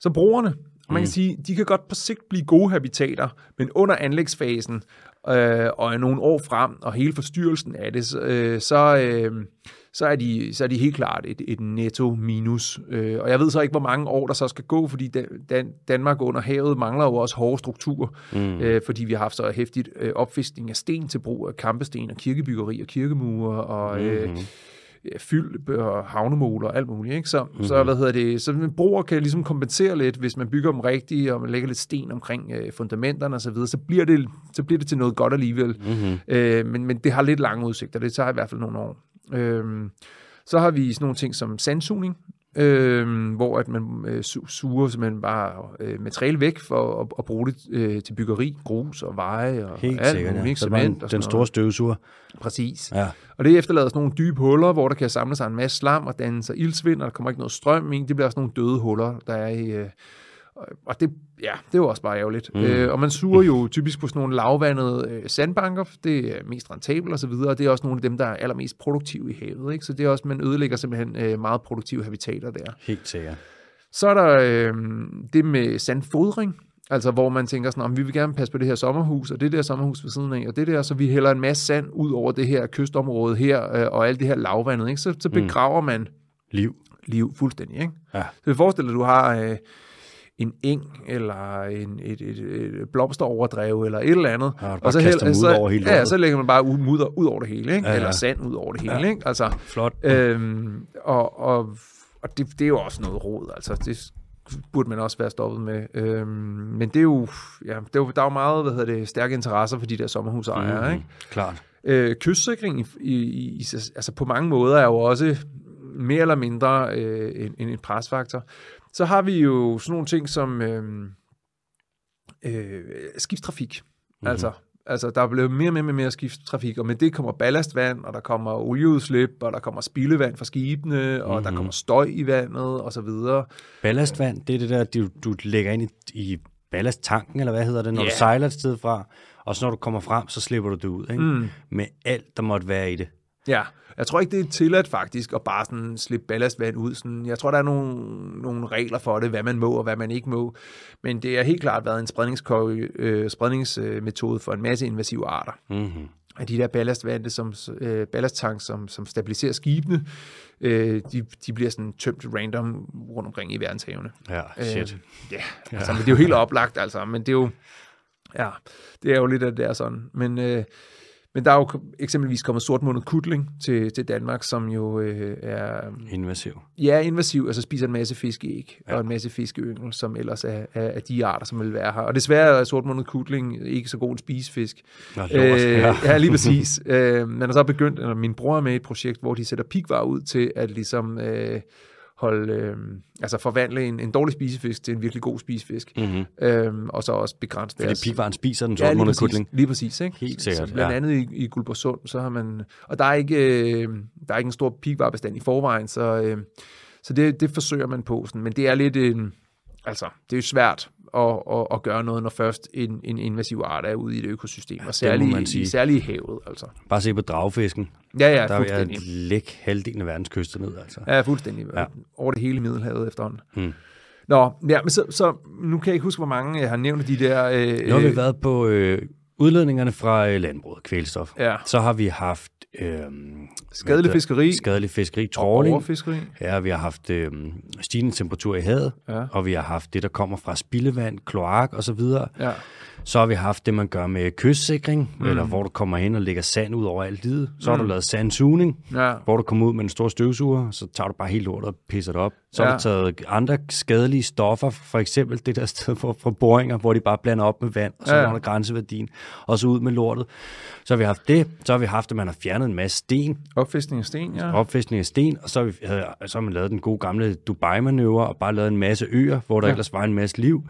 så brugerne, man kan mm. sige, de kan godt på sigt blive gode habitater, men under anlægsfasen øh, og nogle år frem, og hele forstyrrelsen af det, øh, så, øh, så, er de, så er de helt klart et, et netto minus. Øh, og jeg ved så ikke, hvor mange år der så skal gå, fordi Dan, Danmark under havet mangler jo også hårde strukturer, mm. øh, fordi vi har haft så hæftigt øh, opfiskning af sten til brug af kampesten og kirkebyggeri og kirkemure og... Øh, mm-hmm fyld og havnemåler og alt muligt. Ikke? Så, mm-hmm. så, hvad hedder det, så en broer kan ligesom kompensere lidt, hvis man bygger dem rigtigt, og man lægger lidt sten omkring øh, fundamenterne osv., så, videre, så, bliver det, så bliver det til noget godt alligevel. Mm-hmm. Øh, men, men det har lidt lange udsigter, det tager i hvert fald nogle år. Øh, så har vi sådan nogle ting som sandsugning, øh, hvor at man øh, suger simpelthen bare øh, materiale væk for at, at bruge det øh, til byggeri, grus og veje og Helt alt sikkert, muligt, ja. cement den, og den store støvsuger. Præcis. Ja. Og det efterlader sådan nogle dybe huller, hvor der kan samle sig en masse slam og danne sig ildsvind, og der kommer ikke noget strøm i. Det bliver sådan nogle døde huller, der er i... Øh, og det, ja, det er jo også bare ærgerligt. Mm. Øh, og man suger jo typisk på sådan nogle lavvandede øh, sandbanker, det er mest rentabelt og så videre, og det er også nogle af dem, der er allermest produktive i havet. Ikke? Så det er også, man ødelægger simpelthen øh, meget produktive habitater der. Helt sikkert. Så er der øh, det med sandfodring, altså hvor man tænker sådan, om vi vil gerne passe på det her sommerhus, og det der sommerhus ved siden af, og det der, så vi hælder en masse sand ud over det her kystområde her, øh, og alt det her lavvandet, ikke? Så, så begraver mm. man liv. Liv fuldstændig, ikke? Ja. Så vi forestiller, at du har... Øh, en eng, eller en, et, et, et blomsteroverdrev, eller et eller andet. Ja, og så, hel, så, over hele ja, så lægger man bare mudder ud over det hele, ikke? Ja, ja. eller sand ud over det hele. Ja. Ikke? Altså, Flot. Øhm, og og, og det, det er jo også noget råd. Altså, det burde man også være stoppet med. Øhm, men det er jo, ja, det er jo, der er jo meget hvad hedder det, stærke interesser for de der sommerhusejere. Mm, ikke? Klart. Øh, kystsikring i, i, i, altså på mange måder er jo også mere eller mindre øh, en, en presfaktor. Så har vi jo sådan nogle ting som øh, øh, skibstrafik. Mm-hmm. Altså, altså, der er blevet mere og mere, mere, mere skibstrafik, og med det kommer ballastvand, og der kommer olieudslip, og der kommer spildevand fra skibene, og mm-hmm. der kommer støj i vandet, og så videre. Ballastvand, det er det der, du, du lægger ind i, i ballasttanken, eller hvad hedder det, når yeah. du sejler et sted fra, og så når du kommer frem, så slipper du det ud, ikke? Mm. Med alt, der måtte være i det. Ja, jeg tror ikke, det er tilladt faktisk at bare sådan slippe ballastvand ud. Sådan, jeg tror, der er nogle, nogle regler for det, hvad man må og hvad man ikke må. Men det har helt klart været en øh, spredningsmetode for en masse invasive arter. Mm-hmm. Af de der ballastvande, som, øh, ballasttank, som, som stabiliserer skibene, øh, de, de bliver sådan tømt random rundt omkring i verdenshavene. Ja, shit. Øh, ja, altså, men det er jo helt oplagt, altså. Men det er jo, ja, det er jo lidt af det der sådan. Men øh, men der er jo eksempelvis kommet sortmundet kutling til, til Danmark, som jo øh, er... Invasiv. Ja, invasiv. Altså spiser en masse fiskeæg ja. og en masse fiskeyngel, som ellers er, er, er de arter, som vil være her. Og desværre er sortmundet kutling ikke så god en spisefisk. Nå, øh, ja. ja, lige [laughs] præcis. øh, man har så begyndt, eller min bror er med i et projekt, hvor de sætter pigvar ud til at ligesom... Øh, holde, øh, altså forvandle en, en dårlig spisefisk til en virkelig god spisefisk, mm-hmm. øhm, og så også begrænse deres... Fordi pigvaren spiser den ja, lige præcis, kutling. lige præcis, ikke? Helt sikkert, så, Blandt ja. andet i, i Guldborgsund, så har man... Og der er ikke, øh, der er ikke en stor pigvarbestand i forvejen, så, øh, så det, det forsøger man på. Sådan. Men det er lidt en... Altså, det er jo svært at, at, at gøre noget, når først en, en invasiv art er ude i et økosystem, og særligt i, særlig i havet. Altså. Bare se på dragfisken. Ja, ja, Der jeg lægge halvdelen af verdens kyster ned. Altså. Ja, fuldstændig. Ja. Over det hele Middelhavet efterhånden. Hmm. Nå, ja, men så, så nu kan jeg ikke huske, hvor mange jeg har nævnt de der... Øh, nu har vi været på øh, udledningerne fra øh, landbruget, kvælstof. Ja. Så har vi haft... Øh, Skadelig fiskeri. Skadelig fiskeri, Og trawling. overfiskeri. Ja, vi har haft øh, stigende temperatur i havet, Ja. og vi har haft det, der kommer fra spildevand, kloak osv. Ja. Så har vi haft det, man gør med kystsikring, mm. eller hvor du kommer hen og lægger sand ud over alt livet. Så har du lavet sandsugning, Ja. hvor du kommer ud med en stor støvsuger, så tager du bare helt lortet og pisser det op. Så ja. Har du taget andre skadelige stoffer, for eksempel det der sted for, for boringer, hvor de bare blander op med vand, og så Ja, under grænseværdien, og så ud med lortet. Så har vi haft det, så har vi haft, at man har fjernet en masse sten, Opfiskning af sten, ja. opfæstning af sten, og så har, vi, øh, så har man lavet den gode gamle Dubai-manøvre, og bare lavet en masse øer, hvor der. Ja. ellers var en masse liv.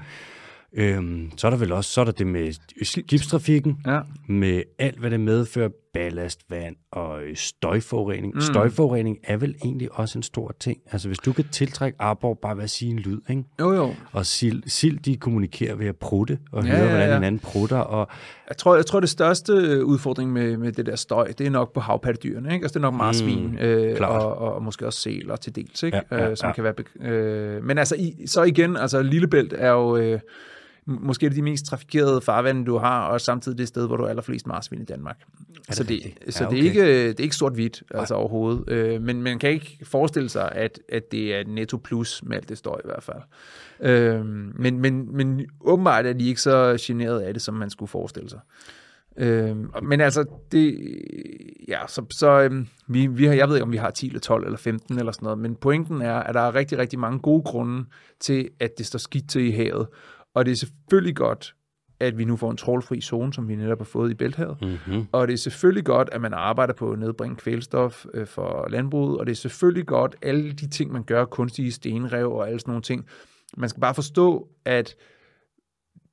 Øhm, så er der vel også så er der det med skibstrafikken, Ja. med alt, hvad det medfører, ballastvand og øh, støjforurening. Mm. Støjforurening er vel egentlig også en stor ting. Altså, hvis du kan tiltrække arbor bare ved at sige en lyd, ikke? Jo, jo. Og sild, sild, de kommunikerer ved at prutte, og Ja, høre, ja, hvordan ja. hinanden prutter, og Jeg tror, jeg tror, det største øh, udfordring med, med det der støj, det er nok på havpattedyrene. Ikke? Altså, det er nok marsvin, øh, klart. og, og, måske også sæler til dels, ikke? Ja, ja, øh, som kan være... Øh, men altså, i, så igen, altså Lillebælt er jo øh, måske de mest trafikerede farvande, du har, og samtidig det sted, hvor du har allerflest marsvin i Danmark. så det, rigtigt? så Ja, det, er okay. ikke, det er ikke sort-hvidt, altså overhovedet. Øh, men man kan ikke forestille sig, at, at det er et netto plus med alt det støj i hvert fald. Øh, men, men, men åbenbart er de ikke så generet af det, som man skulle forestille sig. Øh, men altså, det, ja, så, så øhm, vi, vi har, jeg ved ikke, om vi har 10 eller 12 eller 15 eller sådan noget, men pointen er, at der er rigtig, rigtig mange gode grunde til, at det står skidt til i havet. Og det er selvfølgelig godt, at vi nu får en trålfri zone, som vi netop har fået i Bælthavet. mm-hmm. Og det er selvfølgelig godt, at man arbejder på at nedbringe kvælstof øh, for landbruget, og det er selvfølgelig godt, alle de ting, man gør, kunstige stenrev og alle sådan nogle ting. Man skal bare forstå, at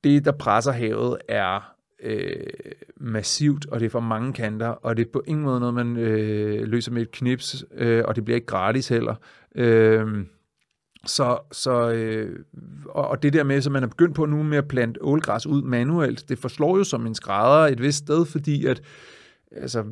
det, der presser havet, er øh, massivt, og det er fra mange kanter, og det er på ingen måde noget, man øh, løser med et knips, øh, og det bliver ikke gratis heller. Øh, så, så øh, og, og det der med, som man er begyndt på nu med at plante ålgræs ud manuelt, det forslår jo som en skrædder et vist sted, fordi at altså,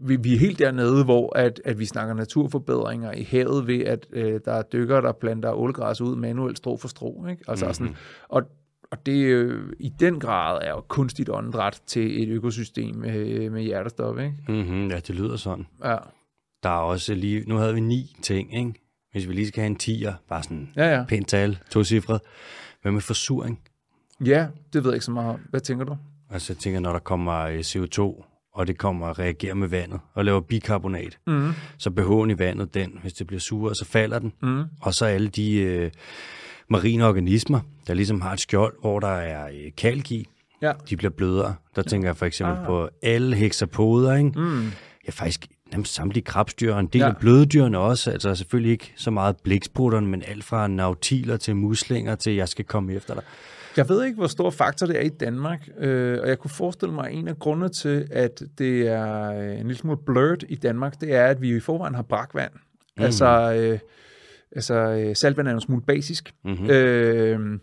vi, vi er helt dernede, hvor at, at vi snakker naturforbedringer i havet ved, at øh, der er dykker, der planter ålgræs ud manuelt strå for strå. Ikke? Altså mm-hmm. sådan, og, og det øh, i den grad er jo kunstigt åndedræt til et økosystem øh, med hjertestop. Ikke? Mm-hmm. Ja, det lyder sådan. Ja. Der er også lige, nu havde vi ni ting, ikke? Hvis vi lige skal have en tiger, bare sådan Ja, ja. pænt tal, to cifre. Hvad med forsuring? ja, det ved jeg ikke så meget om. Hvad tænker du? Altså jeg tænker, når der kommer øh, CO2, og det kommer og reagerer med vandet, og laver bikarbonat, Mm. så pH'en i vandet, den, hvis det bliver surere, så falder den. Mm. Og så alle de øh, marine organismer, der ligesom har et skjold, hvor der er øh, kalk i, Ja. de bliver blødere. Der tænker jeg for eksempel Ah. på alle hexapoder, ikke? Mm. Ja, faktisk nærmest samtlige krabstyr, og en del Ja. af bløddyrene også. Altså selvfølgelig ikke så meget blæksprutterne, men alt fra nautiler til muslinger til, jeg skal komme efter dig. Jeg ved ikke, hvor stor faktor det er i Danmark, øh, og jeg kunne forestille mig, at en af grundene til, at det er øh, en lille smule blurred i Danmark, det er, at vi i forvejen har brakvand. Mm. Altså, øh, altså øh, saltvand er en smule basisk. Mm-hmm. Øh,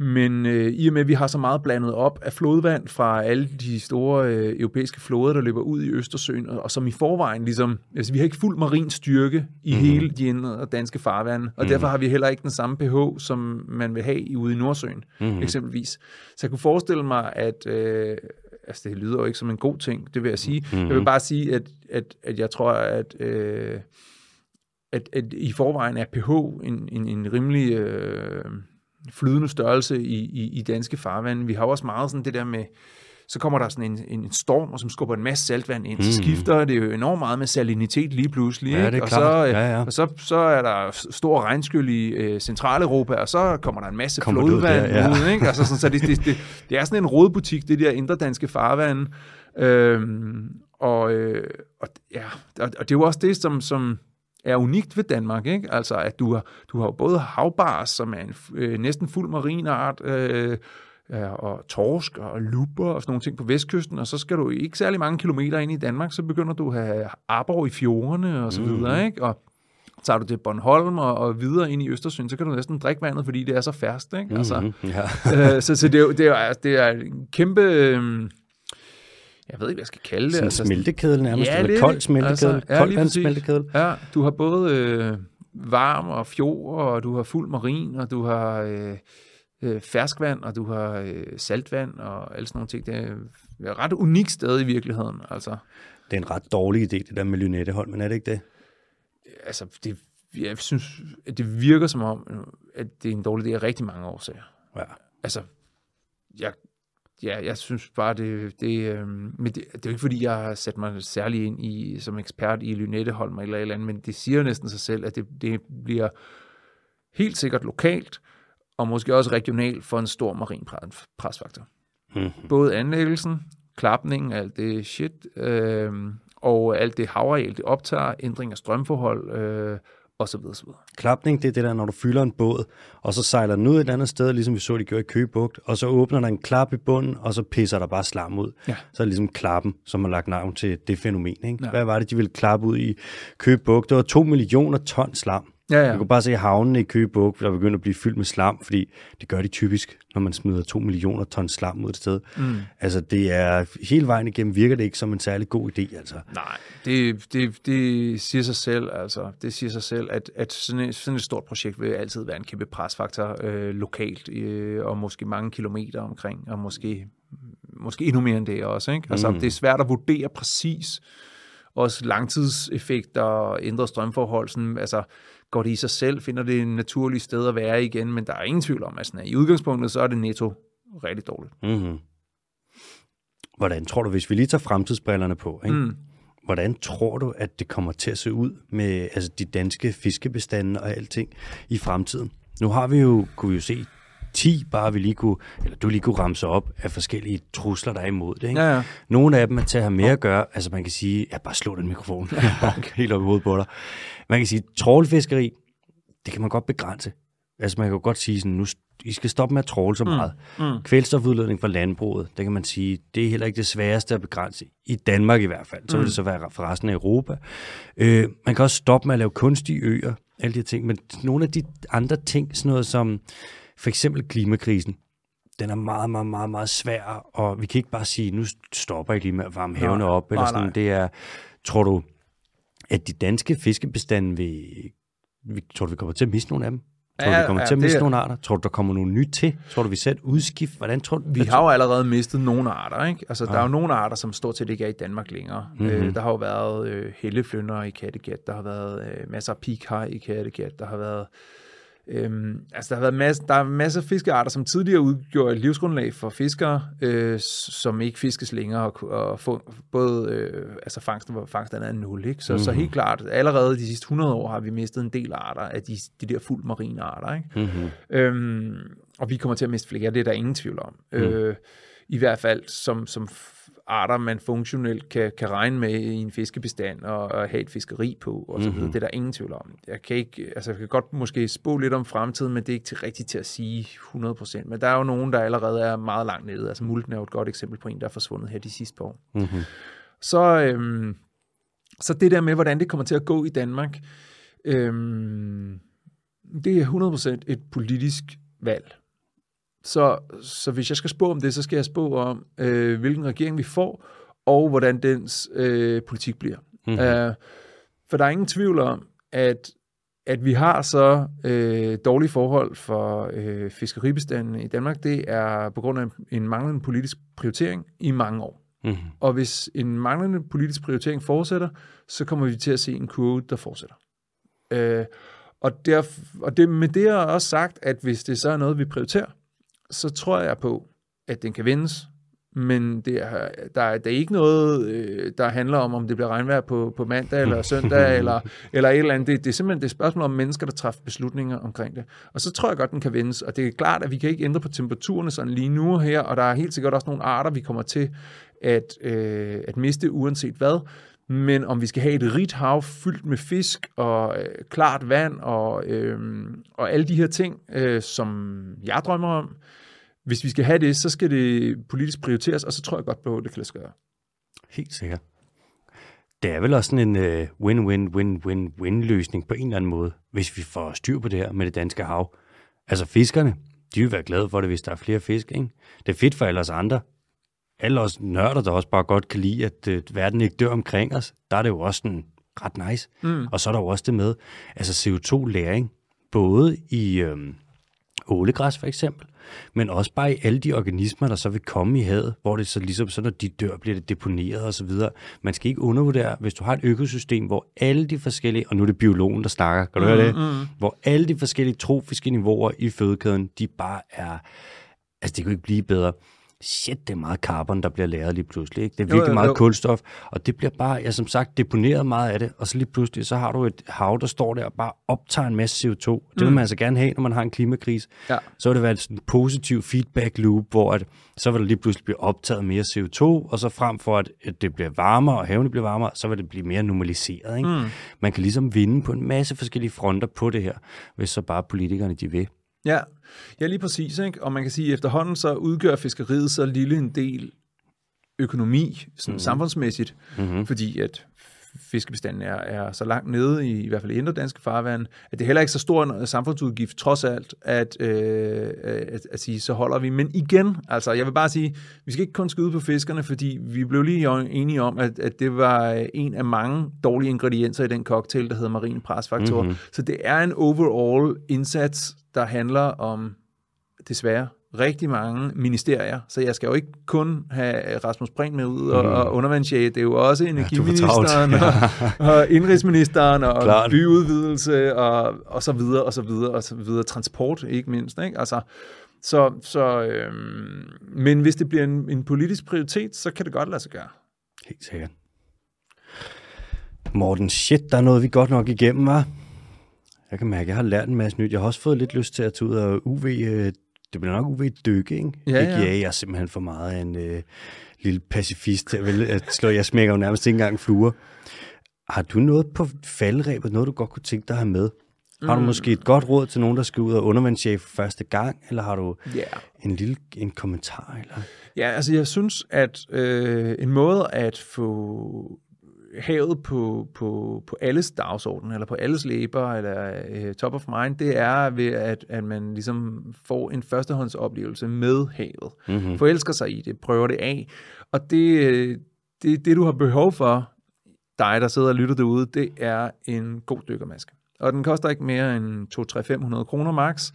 men øh, i og med, at vi har så meget blandet op af flodvand fra alle de store øh, europæiske floder, der løber ud i Østersøen, og, og som i forvejen ligesom, altså vi har ikke fuld marin styrke i mm-hmm. hele de indre danske farvande, og mm-hmm. derfor har vi heller ikke den samme pH, som man vil have i ude i Nordsøen, mm-hmm. eksempelvis. Så jeg kunne forestille mig, at, øh, altså det lyder jo ikke som en god ting, det vil jeg sige. Mm-hmm. Jeg vil bare sige, at, at, at jeg tror, at... Øh, at, at i forvejen er pH en, en, en rimelig øh, flydende størrelse i, i, i danske farvande. Vi har også meget sådan det der med, så kommer der sådan en, en storm, og som skubber en masse saltvand ind, så skifter det jo enormt meget med salinitet lige pludselig. Mm. Ja, det er og klart. Så, øh, Ja, ja. Og så, så er der stor regnskyld i øh, Centraleuropa, og så kommer der en masse Kommer det ud flodvand der, ja. ud. Ikke? Altså, sådan, så det, det, det, det er sådan en rådbutik, det der indre danske farvande. Øhm, og, øh, og, ja, og, og det er jo også det, som, som er unikt ved Danmark, ikke? Altså, at du har, du har både havbars, som er en øh, næsten fuld marinart, øh, ja, og torsk og lupper og sådan nogle ting på vestkysten, og så skal du ikke særlig mange kilometer ind i Danmark, så begynder du at have arbor i fjordene og så videre, ikke? Og tager du til Bornholm og, og videre ind i Østersøen, så kan du næsten drikke vandet, fordi det er så færst, ikke? Altså, Mm-hmm. Ja. øh, så, så det, er det, er, det er en kæmpe... Øh, jeg ved ikke, hvad jeg skal kalde det. Sådan en altså, smeltekedel nærmest, Ja, eller lidt, kold ikke? smeltekedel, Altså, ja, altså, lige koldvandssmeltekedel. Ja, du har både øh, varm og fjord, og du har fuld marin, og du har øh, øh, ferskvand, og du har øh, saltvand og alle sådan nogle ting. Det er et ret unikt sted i virkeligheden. Altså, Det er en ret dårlig idé, det der med Lynetteholm, men er det ikke det? altså det, jeg synes, at det virker som om, at det er en dårlig idé af rigtig mange årsager. Ja. Altså, jeg, ja, jeg synes bare, det, det, øh, men det, det er jo ikke, fordi jeg har sat mig særlig ind i, som ekspert i Lynetteholm eller et eller andet, men det siger næsten sig selv, at det, det bliver helt sikkert lokalt, og måske også regionalt for en stor marin pres- presfaktor. Mm-hmm. Både anlæggelsen, klapningen, alt det shit, øh, og alt det havareal, det optager, ændring af strømforhold, øh, og så videre, så videre. Klapning, det er det der, når du fylder en båd, og så sejler den ud et andet sted, ligesom vi så, de gjorde i Køgebugt, og så åbner der en klap i bunden, og så pisser der bare slam ud. Ja. Så er det ligesom klappen, som har lagt navn til det fænomen. Ikke? Ja. Hvad var det, de ville klappe ud i Køgebugt? Det var to millioner ton slam. Ja, ja. Du kan bare se havnene i Køgebugt, der begynder at blive fyldt med slam, fordi det gør de typisk, når man smider to millioner ton slam ud et sted. Mm. Altså, det er hele vejen igennem, virker det ikke som en særlig god idé, altså. Nej, det, det, det siger sig selv, altså. Det siger sig selv, at, at sådan, et, sådan et stort projekt vil altid være en kæmpe presfaktor øh, lokalt, øh, og måske mange kilometer omkring, og måske, måske endnu mere end det også. Ikke? Altså, mm. Det er svært at vurdere præcis, også langtidseffekter ændrede strømforhold. Sådan, altså, går det i sig selv, finder det en naturligt sted at være igen, men der er ingen tvivl om, at sådan, at i udgangspunktet, så er det netto rigtig dårligt. Mm-hmm. Hvordan tror du, hvis vi lige tager fremtidsbrillerne på, ikke? Mm. hvordan tror du, at det kommer til at se ud med altså, de danske fiskebestande og alting i fremtiden? Nu har vi jo, kunne vi jo se 10, bare vi lige kunne, eller du lige kunne ramse op af forskellige trusler, der er imod det. Ikke? Ja, ja. Nogle af dem er til at have mere at gøre. Altså man kan sige, ja, bare slå den mikrofon. [laughs] Helt op i hovedet på dig. Man kan sige, trålfiskeri, det kan man godt begrænse. Altså man kan jo godt sige sådan, nu I skal stoppe med at tråle så meget. Mm. Mm. Kvælstofudledning fra landbruget, det kan man sige, det er heller ikke det sværeste at begrænse. I Danmark i hvert fald. Så vil det så være for resten af Europa. Øh, man kan også stoppe med at lave kunstige øer, alle de her ting. Men nogle af de andre ting, sådan noget som for eksempel klimakrisen, den er meget, meget, meget, meget svær, og vi kan ikke bare sige, nu stopper I lige med at varme havene op, eller sådan. nej. Det er, tror du, at de danske fiskebestande vil, vi, tror du, vi kommer til at miste nogle af dem? Tror du, Ja, vi kommer ja, til at miste er- nogle arter? Tror du, der kommer nogle nye til? Tror du, vi ser et udskift? Hvordan tror du? Vi har jo allerede mistet nogle arter, ikke? Altså, der er jo nogle arter, som stort set ikke er i Danmark længere. Mm-hmm. Øh, der har jo været øh, helleflynder i Kattegat, der har været øh, masser af pikhaj i Kattegat, der har været... Øhm, altså, der har været masser, der er masser af fiskearter, som tidligere udgjorde et livsgrundlag for fiskere, øh, som ikke fiskes længere, og, og få, både øh, altså fangsten, fangsten er nul, ikke? Så, mm-hmm. så helt klart, allerede de sidste 100 år har vi mistet en del arter af de, de der fuld marine arter, ikke? Mm-hmm. Øhm, og vi kommer til at miste flere, det er der ingen tvivl om. Mm. Øh, I hvert fald som, som arter, man funktionelt kan, kan regne med i en fiskebestand og, og have et fiskeri på, og så videre. Det er der ingen tvivl om. Jeg kan, ikke, altså jeg kan godt måske spå lidt om fremtiden, men det er ikke til, rigtigt til at sige 100%. Men der er jo nogen, der allerede er meget langt nede. Altså Multen er jo et godt eksempel på en, der er forsvundet her de sidste par år. Mm-hmm. Så, øhm, så det der med, hvordan det kommer til at gå i Danmark, øhm, det er 100% et politisk valg. Så, så hvis jeg skal spå om det, så skal jeg spå om, øh, hvilken regering vi får, og hvordan dens øh, politik bliver. Mhm. Øh, for der er ingen tvivl om, at, at vi har så øh, dårlige forhold for øh, fiskeribestanden i Danmark. Det er på grund af en manglende politisk prioritering i mange år. Mm-hmm. Og hvis en manglende politisk prioritering fortsætter, så kommer vi til at se en kurve, der fortsætter. Øh, og, der, og det, med det er også sagt, at hvis det så er noget, vi prioriterer, så tror jeg på, at den kan vendes. Men det er, der, er, der er ikke noget, øh, der handler om, om det bliver regnvejr på, på mandag eller søndag, [laughs] eller, eller et eller andet. Det, det er simpelthen det er et spørgsmål om mennesker, der træffer beslutninger omkring det. Og så tror jeg godt, den kan vendes. Og det er klart, at vi kan ikke ændre på temperaturerne sådan lige nu og her, og der er helt sikkert også nogle arter, vi kommer til at, øh, at miste uanset hvad. Men om vi skal have et rigt hav fyldt med fisk og øh, klart vand og, øh, og alle de her ting, øh, som jeg drømmer om, hvis vi skal have det, så skal det politisk prioriteres, og så tror jeg godt på, at det kan lade sig gøre. Helt sikkert. Det er vel også sådan en øh, win-win-win-win-win løsning på en eller anden måde, hvis vi får styr på det her med det danske hav. Altså fiskerne, de vil være glade for det, hvis der er flere fisk, ikke? Det er fedt for alle os andre. Alle os nørder, der også bare godt kan lide, at uh, verden ikke dør omkring os, der er det jo også sådan ret nice. Mm. Og så er der jo også det med, altså CO2-læring, både i øhm, ålegræs for eksempel, men også bare i alle de organismer, der så vil komme i havet, hvor det så ligesom, så når de dør, bliver det deponeret og så videre. Man skal ikke undervurdere, hvis du har et økosystem, hvor alle de forskellige, og nu er det biologen, der snakker, kan du mm, høre det? Mm. Hvor alle de forskellige trofiske niveauer i fødekæden, de bare er, altså det kan ikke blive bedre shit, det er meget carbon, der bliver lavet lige pludselig. Ikke? Det er virkelig jo, jo, jo. meget kulstof, og det bliver bare, ja, som sagt, deponeret meget af det, og så lige pludselig, så har du et hav, der står der og bare optager en masse CO2. Det mm. vil man altså gerne have, når man har en klimakrise. Ja. Så vil det være sådan en positiv feedback loop, hvor at, så vil der lige pludselig blive optaget mere CO2, og så frem for, at, at det bliver varmere, og havene bliver varmere, så vil det blive mere normaliseret. Ikke? Mm. Man kan ligesom vinde på en masse forskellige fronter på det her, hvis så bare politikerne de vil. Ja, ja lige præcis. Ikke? Og man kan sige, at efterhånden så udgør fiskeriet så lille en del økonomi, sådan mm. samfundsmæssigt, mm-hmm. fordi at fiskebestanden er, er så langt nede, i, i hvert fald i indre danske farvand, at det er heller ikke så stor en samfundsudgift, trods alt, at, øh, at, at sige, så holder vi. Men igen, altså, jeg vil bare sige, vi skal ikke kun skyde på fiskerne, fordi vi blev lige enige om, at, at det var en af mange dårlige ingredienser i den cocktail, der hedder marine presfaktor. Mm-hmm. Så det er en overall indsats, der handler om, desværre, rigtig mange ministerier, så jeg skal jo ikke kun have Rasmus Brink med ud og, mm. og undervandschef, det er jo også energiministeren ja, og, [laughs] og indrigsministeren og Klart. byudvidelse og, og så videre og så videre og så videre, transport ikke mindst, ikke? Altså, så, så øhm, men hvis det bliver en, en politisk prioritet, så kan det godt lade sig gøre. Helt sikkert. Morten, shit, der er noget, vi godt nok igennem, var. Jeg kan mærke, at jeg har lært en masse nyt. Jeg har også fået lidt lyst til at tage ud og UV øh, det bliver nok UV-dykke, ikke? Ja, ikke ja. Jeg er simpelthen for meget af en øh, lille pacifist til at, vælge, at slå. Jeg smækker jo nærmest ikke engang fluer. Har du noget på faldrebet, noget du godt kunne tænke dig at have med? Har du mm. måske et godt råd til nogen, der skal ud og undervandschef første gang, eller har du yeah. en lille en kommentar? Eller? Ja, altså jeg synes, at øh, en måde at få havet på, på, på alles dagsorden, eller på alles læber, eller uh, top of mind, det er ved, at, at man ligesom får en førstehåndsoplevelse med havet. Mm-hmm. Forelsker sig i det, prøver det af. Og det, det, det, du har behov for, dig, der sidder og lytter derude, det er en god dykkermaske. Og den koster ikke mere end 2-3-500 kroner max.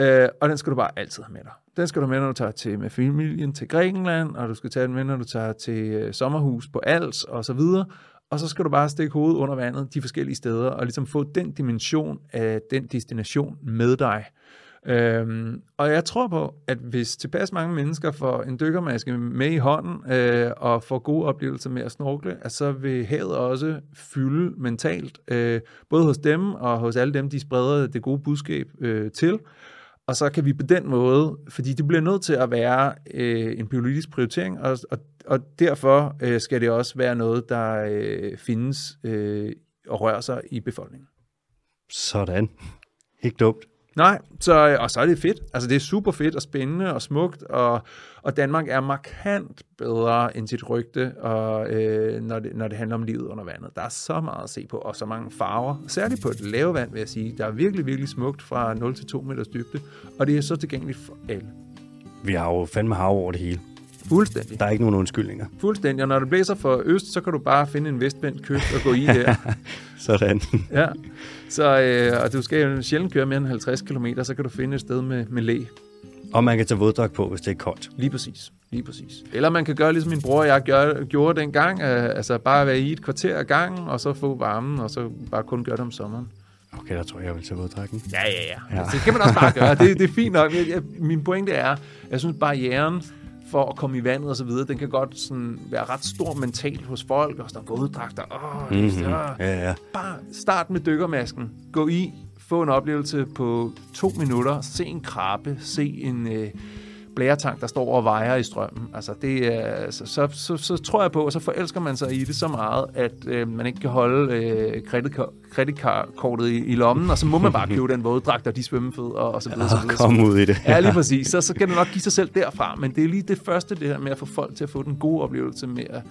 Øh, og den skal du bare altid have med dig. Den skal du med, når du tager til med familien til Grækenland, og du skal tage den med, når du tager til øh, sommerhus på Als og så videre. Og så skal du bare stikke hovedet under vandet de forskellige steder, og ligesom få den dimension af den destination med dig. Øhm, og jeg tror på, at hvis tilpas mange mennesker får en dykkermaske med i hånden, øh, og får gode oplevelser med at snorkle, at så vil havet også fylde mentalt, øh, både hos dem og hos alle dem, de spreder det gode budskab øh, til. Og så kan vi på den måde, fordi det bliver nødt til at være øh, en politisk prioritering, og, og, og derfor øh, skal det også være noget, der øh, findes øh, og rører sig i befolkningen. Sådan. Ikke dumt. Nej, så, og så er det fedt. Altså det er super fedt og spændende og smukt, og, og Danmark er markant bedre end sit rygte, og, øh, når, det, når det handler om livet under vandet. Der er så meget at se på, og så mange farver. Særligt på et lave vand, vil jeg sige. Der er virkelig, virkelig smukt fra 0 til 2 meters dybde, og det er så tilgængeligt for alle. Vi har jo fandme hav over det hele. Fuldstændig. Der er ikke nogen undskyldninger. Fuldstændig, og når det blæser for øst, så kan du bare finde en vestvendt kyst og gå i der. [laughs] Sådan. ja, så, øh, og du skal jo sjældent køre mere end 50 km, så kan du finde et sted med, med læ. Og man kan tage våddragt på, hvis det er koldt. Lige præcis. Lige præcis. Eller man kan gøre ligesom min bror og jeg gør, gjorde dengang, øh, altså bare være i et kvarter af gangen, og så få varmen, og så bare kun gøre det om sommeren. Okay, der tror jeg, jeg vil tage våddragten. Ja, ja, ja. ja. Altså, det kan man også bare gøre. Det, det er fint nok. Jeg, jeg, min pointe er, jeg synes barrieren for at komme i vandet og så videre, den kan godt sådan være ret stor mentalt hos folk, og sådan våddragter. Åh, mm-hmm. ja. ja, ja. Bare start med dykkermasken. Gå i, få en oplevelse på to minutter, se en krabbe, se en... Øh, blæretank, der står og vejer i strømmen. Altså det er, så, så, så, så tror jeg på, og så forelsker man sig i det så meget, at øh, man ikke kan holde øh, kreditkortet i, i lommen, og så må man bare købe den våddragt og de svømmefødder og, og så videre. Ja, så videre. Kom ud i det. ja, lige præcis. Så, så kan det nok give sig selv derfra, men det er lige det første, det her med at få folk til at få den gode oplevelse med at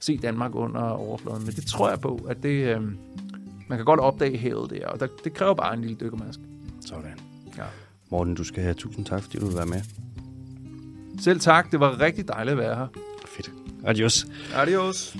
se Danmark under overfladen. Men det tror jeg på, at det, øh, man kan godt opdage havet der, og der, det kræver bare en lille dykkermaske. Sådan. Ja. Morten, du skal have tusind tak, fordi du vil være med. Selv tak. Det var rigtig dejligt at være her. Fedt. Adios. Adios.